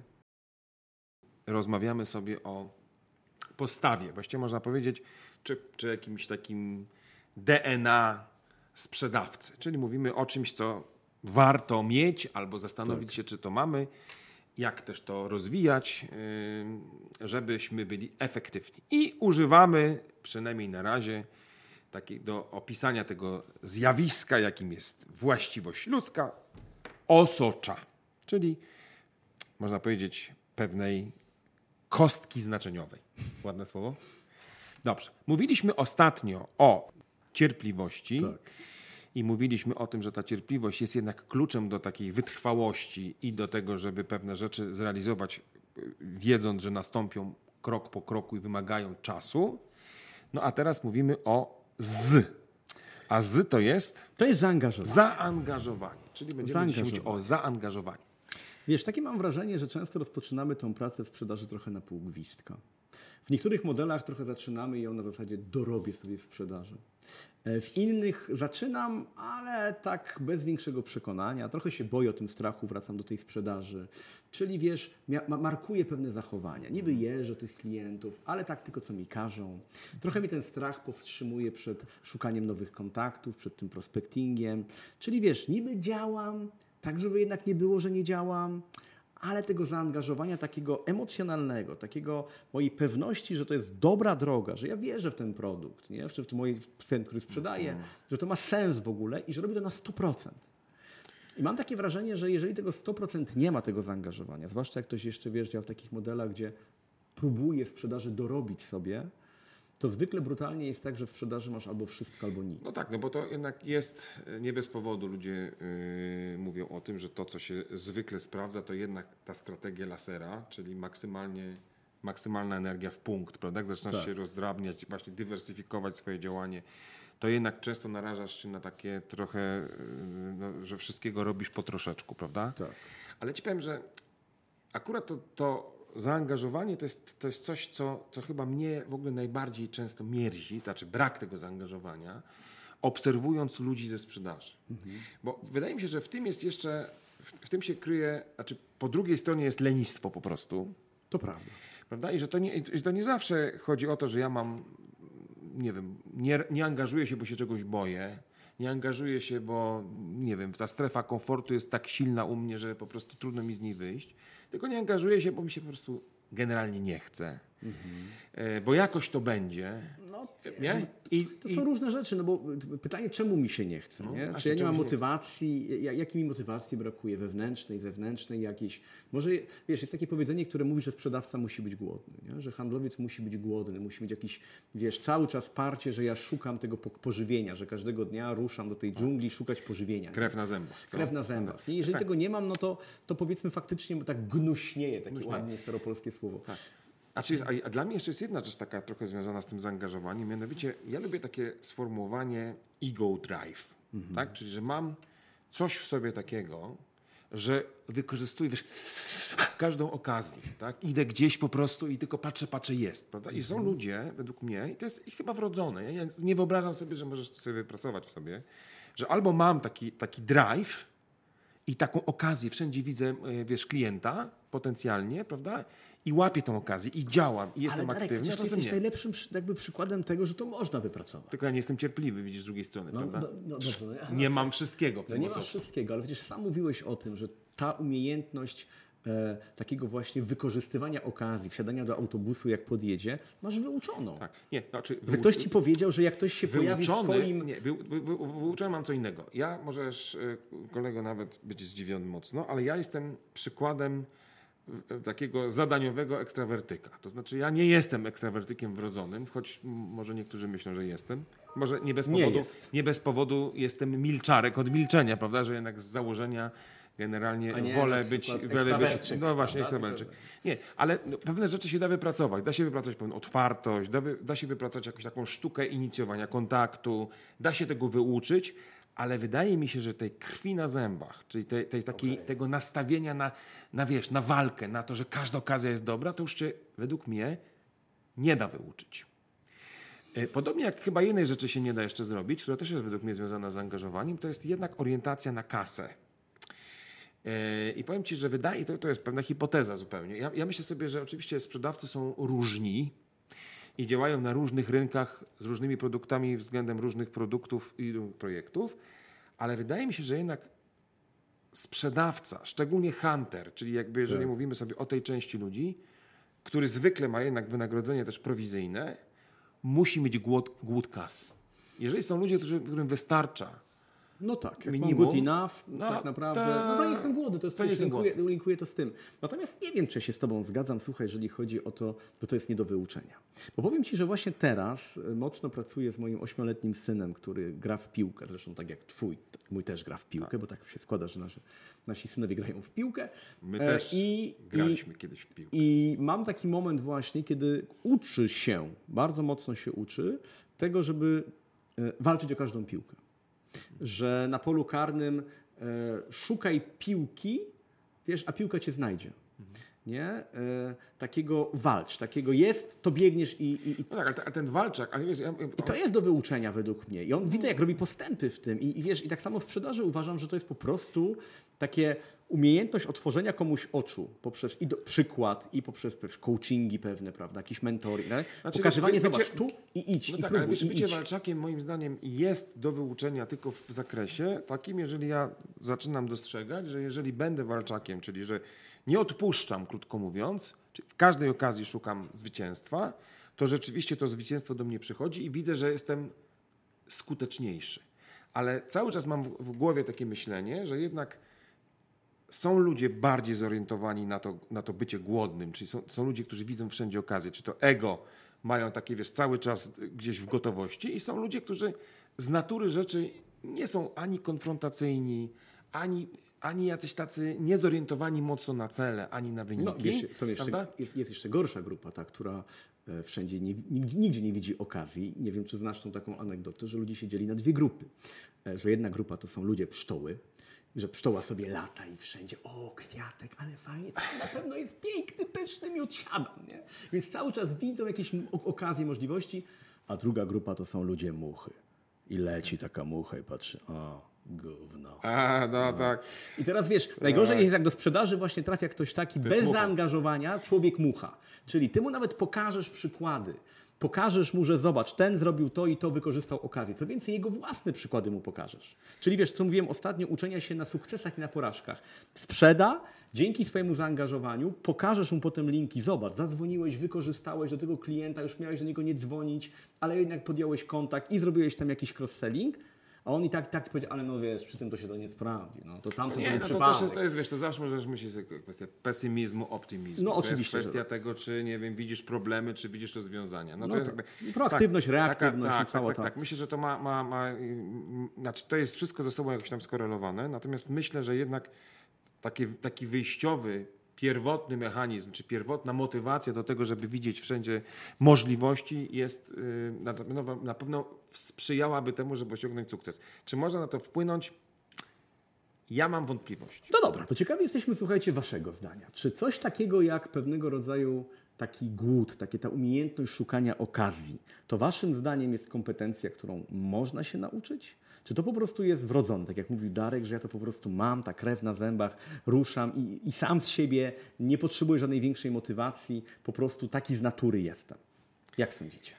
Rozmawiamy sobie o postawie, właściwie można powiedzieć, czy, czy jakimś takim DNA sprzedawcy. Czyli mówimy o czymś, co warto mieć albo zastanowić Tak. się, czy to mamy, jak też to rozwijać, yy, żebyśmy byli efektywni. I używamy, przynajmniej na razie, takiej do opisania tego zjawiska, jakim jest właściwość ludzka, osocza, czyli można powiedzieć pewnej kostki znaczeniowej. Ładne słowo? Dobrze. Mówiliśmy ostatnio o cierpliwości Tak. I mówiliśmy o tym, że ta cierpliwość jest jednak kluczem do takiej wytrwałości i do tego, żeby pewne rzeczy zrealizować, y, wiedząc, że nastąpią krok po kroku i wymagają czasu. No a teraz mówimy o z. A z to jest To jest zaangażowanie. zaangażowanie, czyli będziemy mówić o zaangażowaniu. Wiesz, takie mam wrażenie, że często rozpoczynamy tą pracę w sprzedaży trochę na pół gwizdka. W niektórych modelach trochę zaczynamy ją na zasadzie dorobię sobie w sprzedaży. E, W innych zaczynam, ale tak bez większego przekonania. Trochę się boję o tym strachu, wracam do tej sprzedaży. Czyli wiesz, markuję pewne zachowania. Niby jeżdżę tych klientów, ale tak tylko co mi każą. Trochę mi ten strach powstrzymuje przed szukaniem nowych kontaktów, przed tym prospectingiem. Czyli wiesz, niby działam, tak żeby jednak nie było, że nie działam, ale tego zaangażowania takiego emocjonalnego, takiego mojej pewności, że to jest dobra droga, że ja wierzę w ten produkt, nie? w w ten, mój, ten który sprzedaję, że to ma sens w ogóle i że robię to na 100%. I mam takie wrażenie, że jeżeli tego 100% nie ma tego zaangażowania, zwłaszcza jak ktoś jeszcze działa w takich modelach, gdzie próbuje w sprzedaży dorobić sobie, to zwykle brutalnie jest tak, że w sprzedaży masz albo wszystko, albo nic. No tak, no bo to jednak jest nie bez powodu ludzie yy, mówią o tym, że to, co się zwykle sprawdza, to jednak ta strategia lasera, czyli maksymalnie, maksymalna energia w punkt, prawda? Jak zaczynasz Tak. się rozdrabniać, właśnie dywersyfikować swoje działanie, to jednak często narażasz się na takie trochę, yy, no, że wszystkiego robisz po troszeczku, prawda? Tak. Ale ci powiem, że akurat to, to zaangażowanie to jest, to jest coś, co, co chyba mnie w ogóle najbardziej często mierzi, znaczy brak tego zaangażowania, obserwując ludzi ze sprzedaży. Bo wydaje mi się, że w tym jest jeszcze, w, w tym się kryje, znaczy po drugiej stronie jest lenistwo po prostu, To prawda. prawda? I że to nie, to nie zawsze chodzi o to, że ja mam, nie wiem, nie, nie angażuję się, bo się czegoś boję, nie angażuję się, bo nie wiem, ta strefa komfortu jest tak silna u mnie, że po prostu trudno mi z niej wyjść, tylko nie angażuję się, bo mi się po prostu generalnie nie chce, E, bo jakoś to będzie, No, nie? I, To i, są różne rzeczy, no bo pytanie, czemu mi się nie chce, No, nie? właśnie, Czy ja nie mam motywacji, ja- jakiej mi motywacji brakuje, wewnętrznej, zewnętrznej jakiejś. Może, wiesz, jest takie powiedzenie, które mówi, że sprzedawca musi być głodny, nie? że handlowiec musi być głodny, musi mieć jakiś, wiesz, cały czas parcie, że ja szukam tego po- pożywienia, że każdego dnia ruszam do tej dżungli szukać pożywienia. nie? krew na zębach. co? Krew na zębach. Nie? Jeżeli Tak. tego nie mam, no to, to powiedzmy faktycznie tak gnuśnieje, takie Gnuśnieje. ładnie staropolskie słowo. Tak. A, czy, a, a dla mnie jeszcze jest jedna rzecz taka trochę związana z tym zaangażowaniem, mianowicie ja lubię takie sformułowanie ego drive, tak? Czyli, że mam coś w sobie takiego, że wykorzystuję wiesz, każdą okazję, tak? Idę gdzieś po prostu i tylko patrzę, patrzę, jest, prawda? I są ludzie, według mnie, i to jest ich chyba wrodzone, ja nie wyobrażam sobie, że możesz to sobie wypracować w sobie, że albo mam taki, taki drive i taką okazję, wszędzie widzę, e, wiesz, klienta potencjalnie, prawda? I łapię tą okazję i działam i jestem Ale Darek, aktywny, czasem jesteś nie. najlepszym jakby przykładem tego, że to można wypracować. Tylko ja nie jestem cierpliwy, widzisz, z drugiej strony, No, prawda? no, no, dobrze, no, ja- Nie mam wszystkiego w No nie masz osobie. wszystkiego, ale przecież sam mówiłeś o tym, że ta umiejętność e, takiego właśnie wykorzystywania okazji, wsiadania do autobusu jak podjedzie, masz wyuczoną. Tak. Nie, znaczy, ktoś ci powiedział, że jak ktoś się pojawi w Wyuczony, twoim... nie, wy, wy, wy, wyuczony mam co innego. Ja, możesz, y, kolego, nawet być zdziwiony mocno, ale ja jestem przykładem takiego zadaniowego ekstrawertyka. To znaczy, ja nie jestem ekstrawertykiem wrodzonym, choć może niektórzy myślą, że jestem. Może nie bez Nie powodu, jest. nie bez powodu jestem milczarek od milczenia, prawda, że jednak z założenia generalnie nie wolę być, wolę być, no właśnie, ekstrawerczyk. Nie, ale no, pewne rzeczy się da wypracować. Da się wypracować pewną otwartość, da, da się wypracować jakąś taką sztukę inicjowania kontaktu, da się tego wyuczyć, ale wydaje mi się, że tej krwi na zębach, czyli tej, tej takiej, tego nastawienia na, na, wiesz, na walkę, na to, że każda okazja jest dobra, to już się według mnie nie da wyuczyć. E, Podobnie jak chyba jednej rzeczy się nie da jeszcze zrobić, która też jest według mnie związana z zaangażowaniem, to jest jednak orientacja na kasę. E, I powiem Ci, że wydaje, to, to jest pewna hipoteza zupełnie. Ja, ja myślę sobie, że oczywiście sprzedawcy są różni i działają na różnych rynkach z różnymi produktami względem różnych produktów i projektów, ale wydaje mi się, że jednak sprzedawca, szczególnie hunter, czyli jakby jeżeli Tak. mówimy sobie o tej części ludzi, który zwykle ma jednak wynagrodzenie też prowizyjne, musi mieć głód, głód kasy. Jeżeli są ludzie, którzy, którym wystarcza No tak, jak Minimum. good enough, No, tak naprawdę, ta- no to nie jestem głodny, to jest to jestem linkuję, linkuję to z tym. Natomiast nie wiem, czy się z Tobą zgadzam, słuchaj, jeżeli chodzi o to, bo to jest nie do wyuczenia. Bo powiem Ci, że właśnie teraz y, mocno pracuję z moim ośmioletnim synem, który gra w piłkę, zresztą tak jak Twój, mój też gra w piłkę, bo tak się składa, że nasze, nasi synowie grają w piłkę. My E, też i, graliśmy kiedyś w piłkę. i mam taki moment właśnie, kiedy uczy się, bardzo mocno się uczy tego, żeby e, walczyć o każdą piłkę. Że na polu karnym e, szukaj piłki, wiesz, a piłka cię znajdzie. Nie? E, takiego walcz, takiego jest, to biegniesz i, i, i No tak, ale ten walczak, ale wiesz, ja, i to jest do wyuczenia według mnie. I on widzę, jak robi postępy w tym. I, I wiesz, i tak samo w sprzedaży uważam, że to jest po prostu takie umiejętność otworzenia komuś oczu poprzez i do, przykład, i poprzez coachingi pewne, prawda, jakiś mentoring. Tak? Znaczy, Pokazywanie, by- zobacz, tu i idź, No i tak, próbuj, ale wiesz, bycie idź. walczakiem moim zdaniem jest do wyuczenia tylko w zakresie takim, jeżeli ja zaczynam dostrzegać, że jeżeli będę walczakiem, czyli że nie odpuszczam, krótko mówiąc, w każdej okazji szukam zwycięstwa, to rzeczywiście to zwycięstwo do mnie przychodzi i widzę, że jestem skuteczniejszy. Ale cały czas mam w głowie takie myślenie, że jednak są ludzie bardziej zorientowani na to, na to bycie głodnym, czyli są, są ludzie, którzy widzą wszędzie okazję, czy to ego mają takie, wiesz, cały czas gdzieś w gotowości i są ludzie, którzy z natury rzeczy nie są ani konfrontacyjni, ani, ani jacyś tacy niezorientowani mocno na cele, ani na wyniki. No, jeszcze, prawda? jest, jest jeszcze gorsza grupa, ta, która e, wszędzie nie, nigdzie, nigdzie nie widzi okazji. Nie wiem, czy znasz tą taką anegdotę, że ludzie się dzieli na dwie grupy. E, Że jedna grupa to są ludzie pszczoły, że pszczoła sobie lata i wszędzie, o kwiatek, ale fajnie, to na pewno jest piękny, pyszny miód, siadam, nie? Więc cały czas widzą jakieś okazje, możliwości, a druga grupa to są ludzie muchy. I leci taka mucha i patrzy, o, gówno. A, no tak. I teraz wiesz, najgorzej jest jak do sprzedaży właśnie trafia ktoś taki bez mucha. zaangażowania, człowiek mucha. Czyli ty mu nawet pokażesz przykłady. Pokażesz mu, że zobacz, ten zrobił to i to, wykorzystał okazję. Co więcej, jego własne przykłady mu pokażesz. Czyli wiesz, co mówiłem ostatnio, uczenia się na sukcesach i na porażkach. Sprzeda, dzięki swojemu zaangażowaniu, pokażesz mu potem linki. Zobacz, zadzwoniłeś, wykorzystałeś do tego klienta, już miałeś do niego nie dzwonić, ale jednak podjąłeś kontakt i zrobiłeś tam jakiś cross-selling. A on i tak, tak powiedział, ale no wiesz, przy tym to się to nie sprawdzi. No, to tamto Nie, no to przypadek. też jest, to jest, wiesz, to zawsze możesz myśleć, że kwestia pesymizmu, optymizmu. No, to oczywiście, jest że kwestia tak. tego, czy, nie wiem, widzisz problemy, czy widzisz rozwiązania. No, No to jest tak. jakby... Proaktywność, taka- reaktywność Tak, tak, cała tak, ta- tak. Myślę, że to ma, ma, ma mm, znaczy to jest wszystko ze sobą jakoś tam skorelowane, natomiast myślę, że jednak taki, taki wyjściowy, pierwotny mechanizm, czy pierwotna motywacja do tego, żeby widzieć wszędzie możliwości jest, na, pewno- na pewno sprzyjałaby temu, żeby osiągnąć sukces. Czy można na to wpłynąć? Ja mam wątpliwości. No dobra, to ciekawi jesteśmy, słuchajcie, waszego zdania. Czy coś takiego jak pewnego rodzaju taki głód, takie ta umiejętność szukania okazji, to waszym zdaniem jest kompetencja, którą można się nauczyć? Czy to po prostu jest wrodzone, tak jak mówił Darek, że ja to po prostu mam, ta krew na zębach, ruszam i, i sam z siebie nie potrzebuję żadnej większej motywacji, po prostu taki z natury jestem. Jak sądzicie?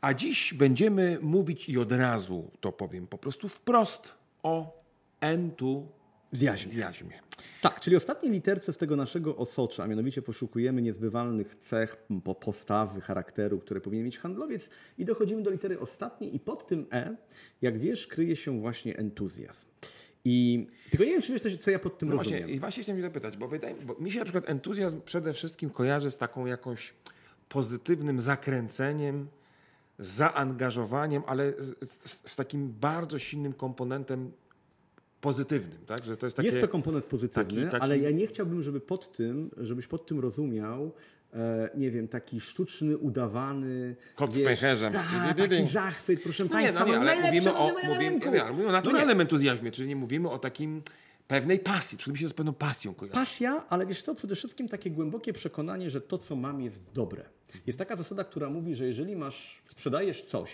A dziś będziemy mówić i od razu to powiem po prostu wprost o entuzjazmie. Zjaźmie. Tak, czyli ostatniej literce z tego naszego osocza, a mianowicie poszukujemy niezbywalnych cech po- postawy, charakteru, które powinien mieć handlowiec i dochodzimy do litery ostatniej i pod tym E, jak wiesz, kryje się właśnie entuzjazm. I tylko nie wiem, czy wiesz, co- co ja pod tym No rozumiem. właśnie, i właśnie chciałem się zapytać, bo, wydaje, bo mi się na przykład entuzjazm przede wszystkim kojarzy z taką jakąś pozytywnym zakręceniem, zaangażowaniem, ale z, z, z takim bardzo silnym komponentem pozytywnym, tak? Że to jest takie... Jest to komponent pozytywny, taki- taki- ale ja nie chciałbym, żeby pod tym, żebyś pod tym rozumiał, e, nie wiem, taki sztuczny, udawany. Kot z wiesz, pęcherzem. Ta, taki zachwyt, proszę No nie, Państwa, no nie, ale mówimy o, mówimy, nie, mówimy o No nie. naturalnym entuzjazmie, czyli nie mówimy o takim pewnej pasji. Przede wszystkim się z pewną pasją kojarzy. Pasja, ale wiesz co, przede wszystkim takie głębokie przekonanie, że to, co mam, jest dobre. Jest taka zasada, która mówi, że jeżeli masz, sprzedajesz coś,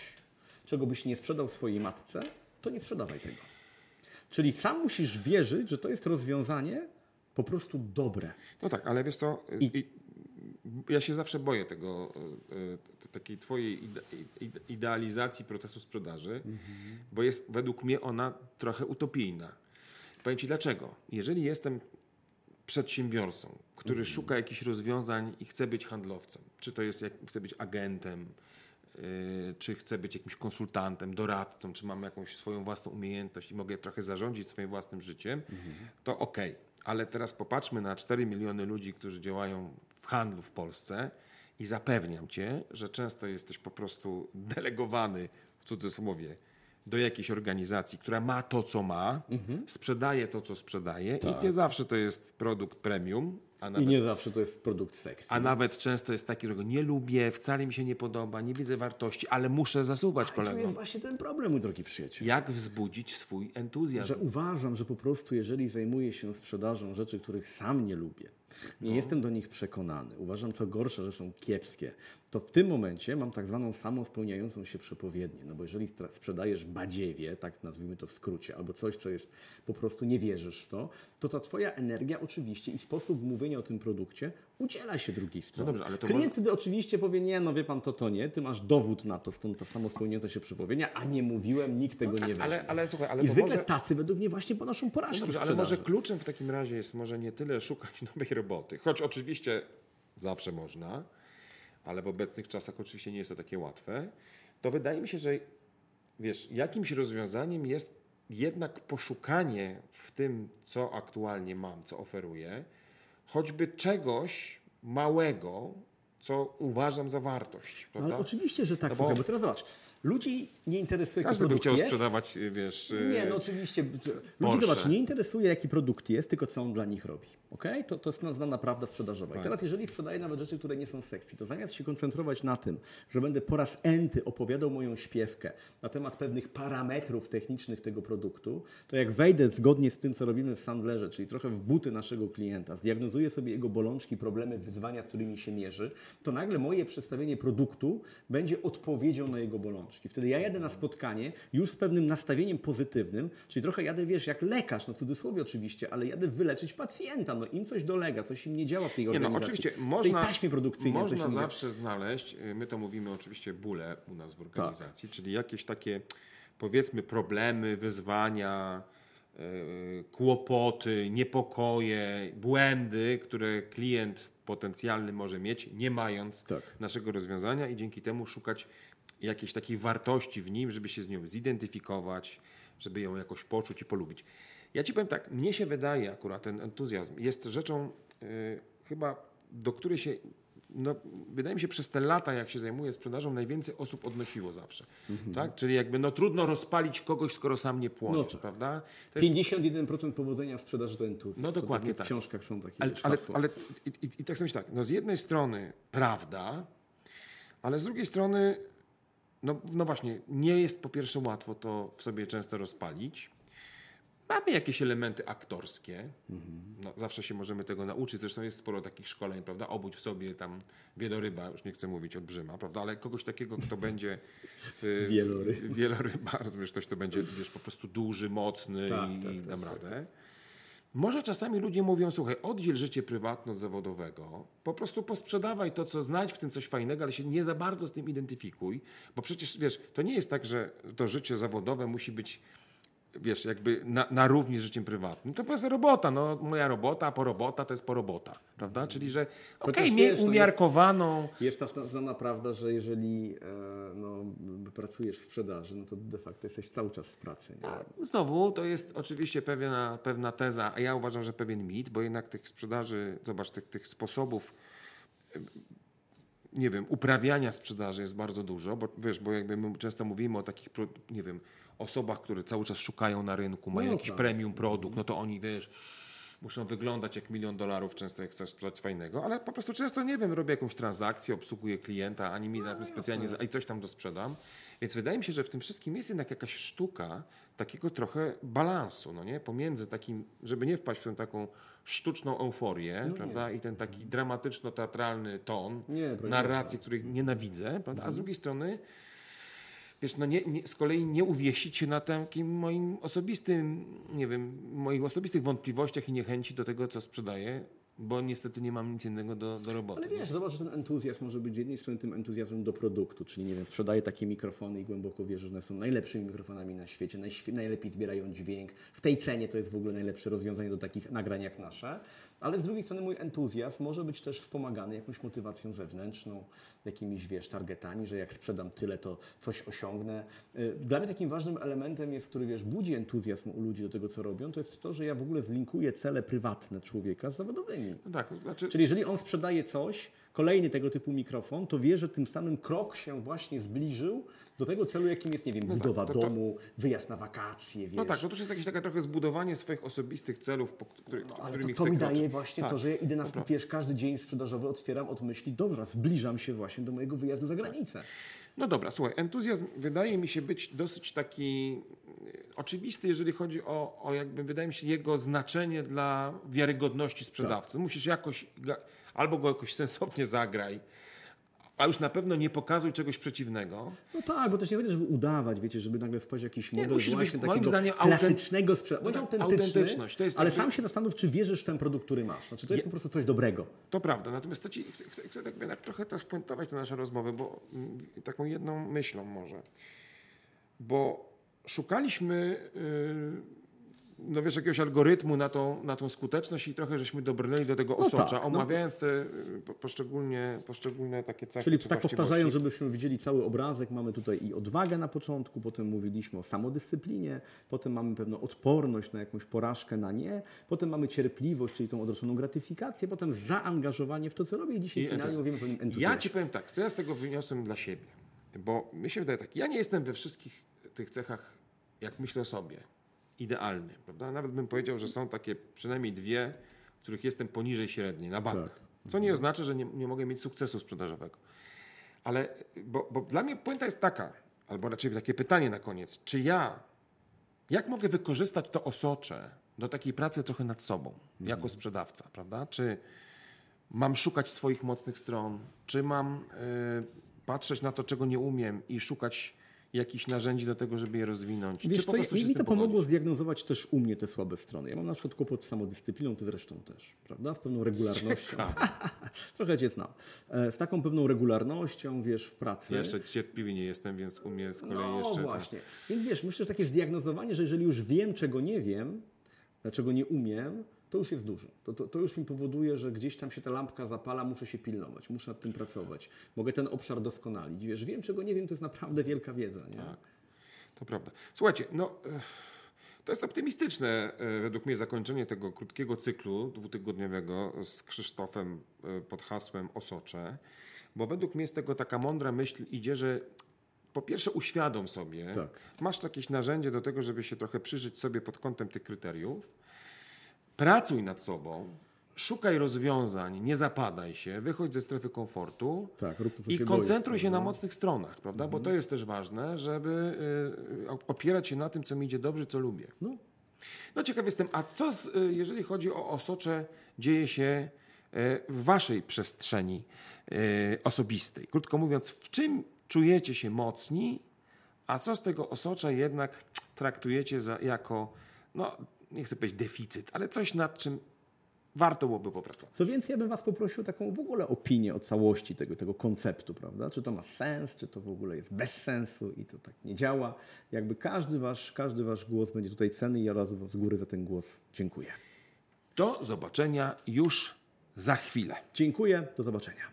czego byś nie sprzedał swojej matce, to nie sprzedawaj tego. Czyli sam musisz wierzyć, że to jest rozwiązanie po prostu dobre. No tak, ale wiesz co, I- i, ja się zawsze boję tego, e, t- takiej twojej ide, ide, idealizacji procesu sprzedaży, bo jest według mnie ona trochę utopijna. Powiem Ci dlaczego. Jeżeli jestem przedsiębiorcą, który szuka jakichś rozwiązań i chce być handlowcem, czy to jest, jak, chce być agentem, czy chce być jakimś konsultantem, doradcą, czy mam jakąś swoją własną umiejętność i mogę trochę zarządzić swoim własnym życiem, to okej. Ale teraz popatrzmy na 4 miliony ludzi, którzy działają w handlu w Polsce i zapewniam Cię, że często jesteś po prostu delegowany, w cudzysłowie, do jakiejś organizacji, która ma to, co ma, sprzedaje to, co sprzedaje Tak. i nie zawsze to jest produkt premium, nawet I nie zawsze to jest produkt seksy. a nawet często jest taki, którego nie lubię, wcale mi się nie podoba, nie widzę wartości, ale muszę zasuwać I tu jest kolegom. właśnie ten problem, mój drogi przyjaciel. Jak wzbudzić swój entuzjazm? Że uważam, że po prostu jeżeli zajmuję się sprzedażą rzeczy, których sam nie lubię, nie No. jestem do nich przekonany, uważam co gorsza, że są kiepskie, to w tym momencie mam tak zwaną samą spełniającą się przepowiednię. No bo jeżeli sprzedajesz badziewie, tak nazwijmy to w skrócie, albo coś, co jest po prostu nie wierzysz w to, to ta twoja energia oczywiście i sposób mówienia o tym produkcie udziela się drugiej stronie. No dobrze, ale to Klient wtedy oczywiście powie, nie, no wie pan, to to nie, ty masz dowód na to, stąd ta samo spełniająca się przepowiednia, a nie mówiłem, nikt tego nie. No tak, Ale, ale słuchaj, ale I to zwykle może... tacy według mnie właśnie ponoszą No porażki dobrze, w ale może kluczem w takim razie jest może nie tyle szukać nowej roboty, choć oczywiście zawsze można, ale w obecnych czasach oczywiście nie jest to takie łatwe, to wydaje mi się, że wiesz, jakimś rozwiązaniem jest jednak poszukanie w tym, co aktualnie mam, co oferuję, choćby czegoś małego, co uważam za wartość. No, ale Prawda? oczywiście, że tak, No bo- słuchaj, bo teraz zobacz, ludzi nie interesuje, jaki Każdy produkt chciał jest. sprzedawać, wiesz... Nie, y, no oczywiście. Ludzi zobacz, nie interesuje jaki produkt jest, tylko co on dla nich robi. Okay? To, to jest nazwana prawda sprzedażowa. I Tak. teraz jeżeli sprzedaję nawet rzeczy, które nie są sexy, to zamiast się koncentrować na tym, że będę po raz enty opowiadał moją śpiewkę na temat pewnych parametrów technicznych tego produktu, to jak wejdę zgodnie z tym, co robimy w Sandlerze, czyli trochę w buty naszego klienta, zdiagnozuję sobie jego bolączki, problemy, wyzwania, z którymi się mierzy, to nagle moje przedstawienie produktu będzie odpowiedzią na jego bolączki. Wtedy ja jadę na spotkanie już z pewnym nastawieniem pozytywnym, czyli trochę jadę, wiesz, jak lekarz, no w cudzysłowie oczywiście, ale jadę wyleczyć pacjenta. No im coś dolega, coś im nie działa w tej Nie, organizacji. no oczywiście można, taśmie produkcyjnej można nie zawsze znaleźć, y, my to mówimy oczywiście bóle u nas w Tak. organizacji, czyli jakieś takie powiedzmy problemy, wyzwania, y, kłopoty, niepokoje, błędy, które klient potencjalny może mieć, nie mając Tak. naszego rozwiązania i dzięki temu szukać jakiejś takiej wartości w nim, żeby się z nią zidentyfikować, żeby ją jakoś poczuć i polubić. Ja ci powiem tak, mnie się wydaje akurat ten entuzjazm jest rzeczą y, chyba, do której się, no, wydaje mi się przez te lata, jak się zajmuję sprzedażą, najwięcej osób odnosiło zawsze. Tak? Czyli jakby no trudno rozpalić kogoś, skoro sam nie płoniesz, No tak. prawda? To jest 51% powodzenia w sprzedaży to entuzjazm. No To dokładnie w tak. książkach są takie ale, ale, ale i, i, i tak sobie myślę tak, no z jednej strony prawda, ale z drugiej strony, no, no właśnie, nie jest po pierwsze łatwo to w sobie często rozpalić. Mamy jakieś elementy aktorskie. No, zawsze się możemy tego nauczyć. Zresztą jest sporo takich szkoleń, prawda? Obudź w sobie tam wieloryba, już nie chcę mówić olbrzyma, prawda? Ale kogoś takiego, kto będzie w, Wieloryb. wieloryba, rozumiesz, ktoś, kto będzie wiesz, po prostu duży, mocny Tak, i, tak, i tak, dam tak, radę. Może czasami ludzie mówią, słuchaj, oddziel życie prywatne od zawodowego, po prostu posprzedawaj to, co znajdź w tym coś fajnego, ale się nie za bardzo z tym identyfikuj, bo przecież, wiesz, to nie jest tak, że to życie zawodowe musi być, wiesz, jakby na, na równi z życiem prywatnym. To jest robota, no, moja robota, a po robota to jest po robota, prawda? Czyli, że okej, Chociaż miej no jest- umiarkowaną... Jest ta zna- znana prawda, że jeżeli e, no, pracujesz w sprzedaży, no to de facto jesteś cały czas w pracy. Nie? Znowu, to jest oczywiście pewna, pewna teza, a ja uważam, że pewien mit, bo jednak tych sprzedaży, zobacz, tych, tych sposobów, nie wiem, uprawiania sprzedaży jest bardzo dużo, bo wiesz, bo jakby my często mówimy o takich, nie wiem, osobach, które cały czas szukają na rynku, mają No jakiś tak. premium produkt, no to oni, wiesz, muszą wyglądać jak milion dolarów często, jak chcesz sprzedać fajnego, ale po prostu często, nie wiem, robię jakąś transakcję, obsługuję klienta, ani mi no, specjalnie, i coś tam dosprzedam. Więc wydaje mi się, że w tym wszystkim jest jednak jakaś sztuka takiego trochę balansu, no nie? Pomiędzy takim, żeby nie wpaść w tę taką sztuczną euforię, No prawda? I ten taki dramatyczno-teatralny ton, Nie, narracji, której nienawidzę, prawda? A z drugiej strony wiesz, no nie, nie, z kolei nie uwiesić się na takim moim osobistym, nie wiem, moich osobistych wątpliwościach i niechęci do tego, co sprzedaję, bo niestety nie mam nic innego do, do roboty. Ale wiesz, zobacz, że ten entuzjazm może być z jednej strony tym entuzjazmem do produktu, czyli nie wiem, sprzedaję takie mikrofony i głęboko wierzę, że one są najlepszymi mikrofonami na świecie, najlepiej zbierają dźwięk. W tej cenie to jest w ogóle najlepsze rozwiązanie do takich nagrań jak nasze. Ale z drugiej strony mój entuzjazm może być też wspomagany jakąś motywacją zewnętrzną, jakimiś, wiesz, targetami, że jak sprzedam tyle, to coś osiągnę. Y, Dla mnie takim ważnym elementem jest, który, wiesz, budzi entuzjazm u ludzi do tego, co robią, to jest to, że ja w ogóle zlinkuję cele prywatne człowieka z zawodowymi. No tak, to znaczy, Czyli jeżeli on sprzedaje coś, kolejny tego typu mikrofon, to wie, że tym samym krok się właśnie zbliżył do tego celu, jakim jest, nie wiem, tak, budowa to- to- domu, wyjazd na wakacje, wiesz. no tak, no to już jest jakieś takie trochę zbudowanie swoich osobistych celów, po których, No, ale to, mi daje właśnie Tak, to, że ja idę na wiesz, każdy dzień sprzedażowy otwieram od myśli, dobra, zbliżam się właśnie do mojego wyjazdu za granicę. No dobra, słuchaj, entuzjazm wydaje mi się być dosyć taki e, oczywisty, jeżeli chodzi o, o jakby, wydaje mi się, jego znaczenie dla wiarygodności sprzedawcy. Musisz jakoś, albo go jakoś sensownie zagraj, a już na pewno nie pokazuj czegoś przeciwnego. No tak, bo też nie będzie, żeby udawać, wiecie, żeby nagle wpaść w jakiś Nie, model musisz być, właśnie moim takiego zdaniem, autent- klasycznego. Bądź autentyczny, autentyczność, to jest ale jakby- sam się zastanów, czy wierzysz w ten produkt, który masz. Znaczy, to jest po prostu coś dobrego. To prawda, natomiast chcę, ci, chcę, chcę, tak jednak trochę też puentować tę naszą rozmowę, bo mm, taką jedną myślą może. Bo szukaliśmy, yy, no wiesz, jakiegoś algorytmu na tą, na tą skuteczność i trochę żeśmy dobrnęli do tego No osocza, tak, no. omawiając te y, po- poszczególnie, poszczególne takie cechy Czyli czy tak powtarzając, żebyśmy widzieli cały obrazek, mamy tutaj i odwagę na początku, potem mówiliśmy o samodyscyplinie, potem mamy pewną odporność na jakąś porażkę na nie, potem mamy cierpliwość, czyli tą odroczoną gratyfikację, potem zaangażowanie w to, co robię i dzisiaj I finalnie mówimy o pewnym Ja ci powiem tak, co ja z tego wyniosłem dla siebie, bo mi się wydaje tak, ja nie jestem we wszystkich tych cechach, jak myślę o sobie, idealny, prawda? Nawet bym powiedział, że są takie przynajmniej dwie, w których jestem poniżej średniej, na bank. Tak. Co nie oznacza, że nie, nie mogę mieć sukcesu sprzedażowego. Ale, bo, bo dla mnie puenta jest taka, albo raczej takie pytanie na koniec, czy ja, jak mogę wykorzystać to osocze do takiej pracy trochę nad sobą, jako sprzedawca, prawda? Czy mam szukać swoich mocnych stron, czy mam y, patrzeć na to, czego nie umiem i szukać jakichś narzędzi do tego, żeby je rozwinąć, Wiesz czy po prostu mi z to pomogło pogodzić? zdiagnozować też u mnie te słabe strony. Ja mam na przykład kłopot z samodyscypliną, ty zresztą też, prawda? Z pewną regularnością. Trochę cię znam. E, Z taką pewną regularnością, wiesz, w pracy. Jeszcze cierpliwy nie jestem, więc u mnie z kolei No jeszcze... tak. właśnie. Więc wiesz, myślę, że takie zdiagnozowanie, że jeżeli już wiem, czego nie wiem, e, czego nie umiem, to już jest dużo. To, to, to już mi powoduje, że gdzieś tam się ta lampka zapala, muszę się pilnować, muszę nad tym pracować. Mogę ten obszar doskonalić. Wiesz, wiem, czego nie wiem, to jest naprawdę wielka wiedza. Nie? Tak. To prawda. Słuchajcie, no e, to jest optymistyczne e, według mnie zakończenie tego krótkiego cyklu dwutygodniowego z Krzysztofem e, pod hasłem Osocze, bo według mnie z tego taka mądra myśl idzie, że po pierwsze uświadom sobie, Tak. masz jakieś narzędzie do tego, żeby się trochę przyjrzeć sobie pod kątem tych kryteriów, pracuj nad sobą, szukaj rozwiązań, nie zapadaj się, wychodź ze strefy komfortu, Tak, i się koncentruj boisz, się na mocnych stronach, prawda? Mhm. Bo to jest też ważne, żeby y, opierać się na tym, co mi idzie dobrze, co lubię. No, No ciekaw jestem, a co z, y, jeżeli chodzi o osocze, dzieje się e, w waszej przestrzeni osobistej? Krótko mówiąc, w czym czujecie się mocni, a co z tego osocza jednak traktujecie za, jako, no nie chcę powiedzieć deficyt, ale coś nad czym warto byłoby popracować? Co więcej, ja bym Was poprosił taką w ogóle opinię o całości tego, tego konceptu, prawda? Czy to ma sens, czy to w ogóle jest bez sensu i to tak nie działa. Jakby każdy Wasz, każdy wasz głos będzie tutaj cenny i ja razu z góry za ten głos dziękuję. Do zobaczenia już za chwilę. Dziękuję, do zobaczenia.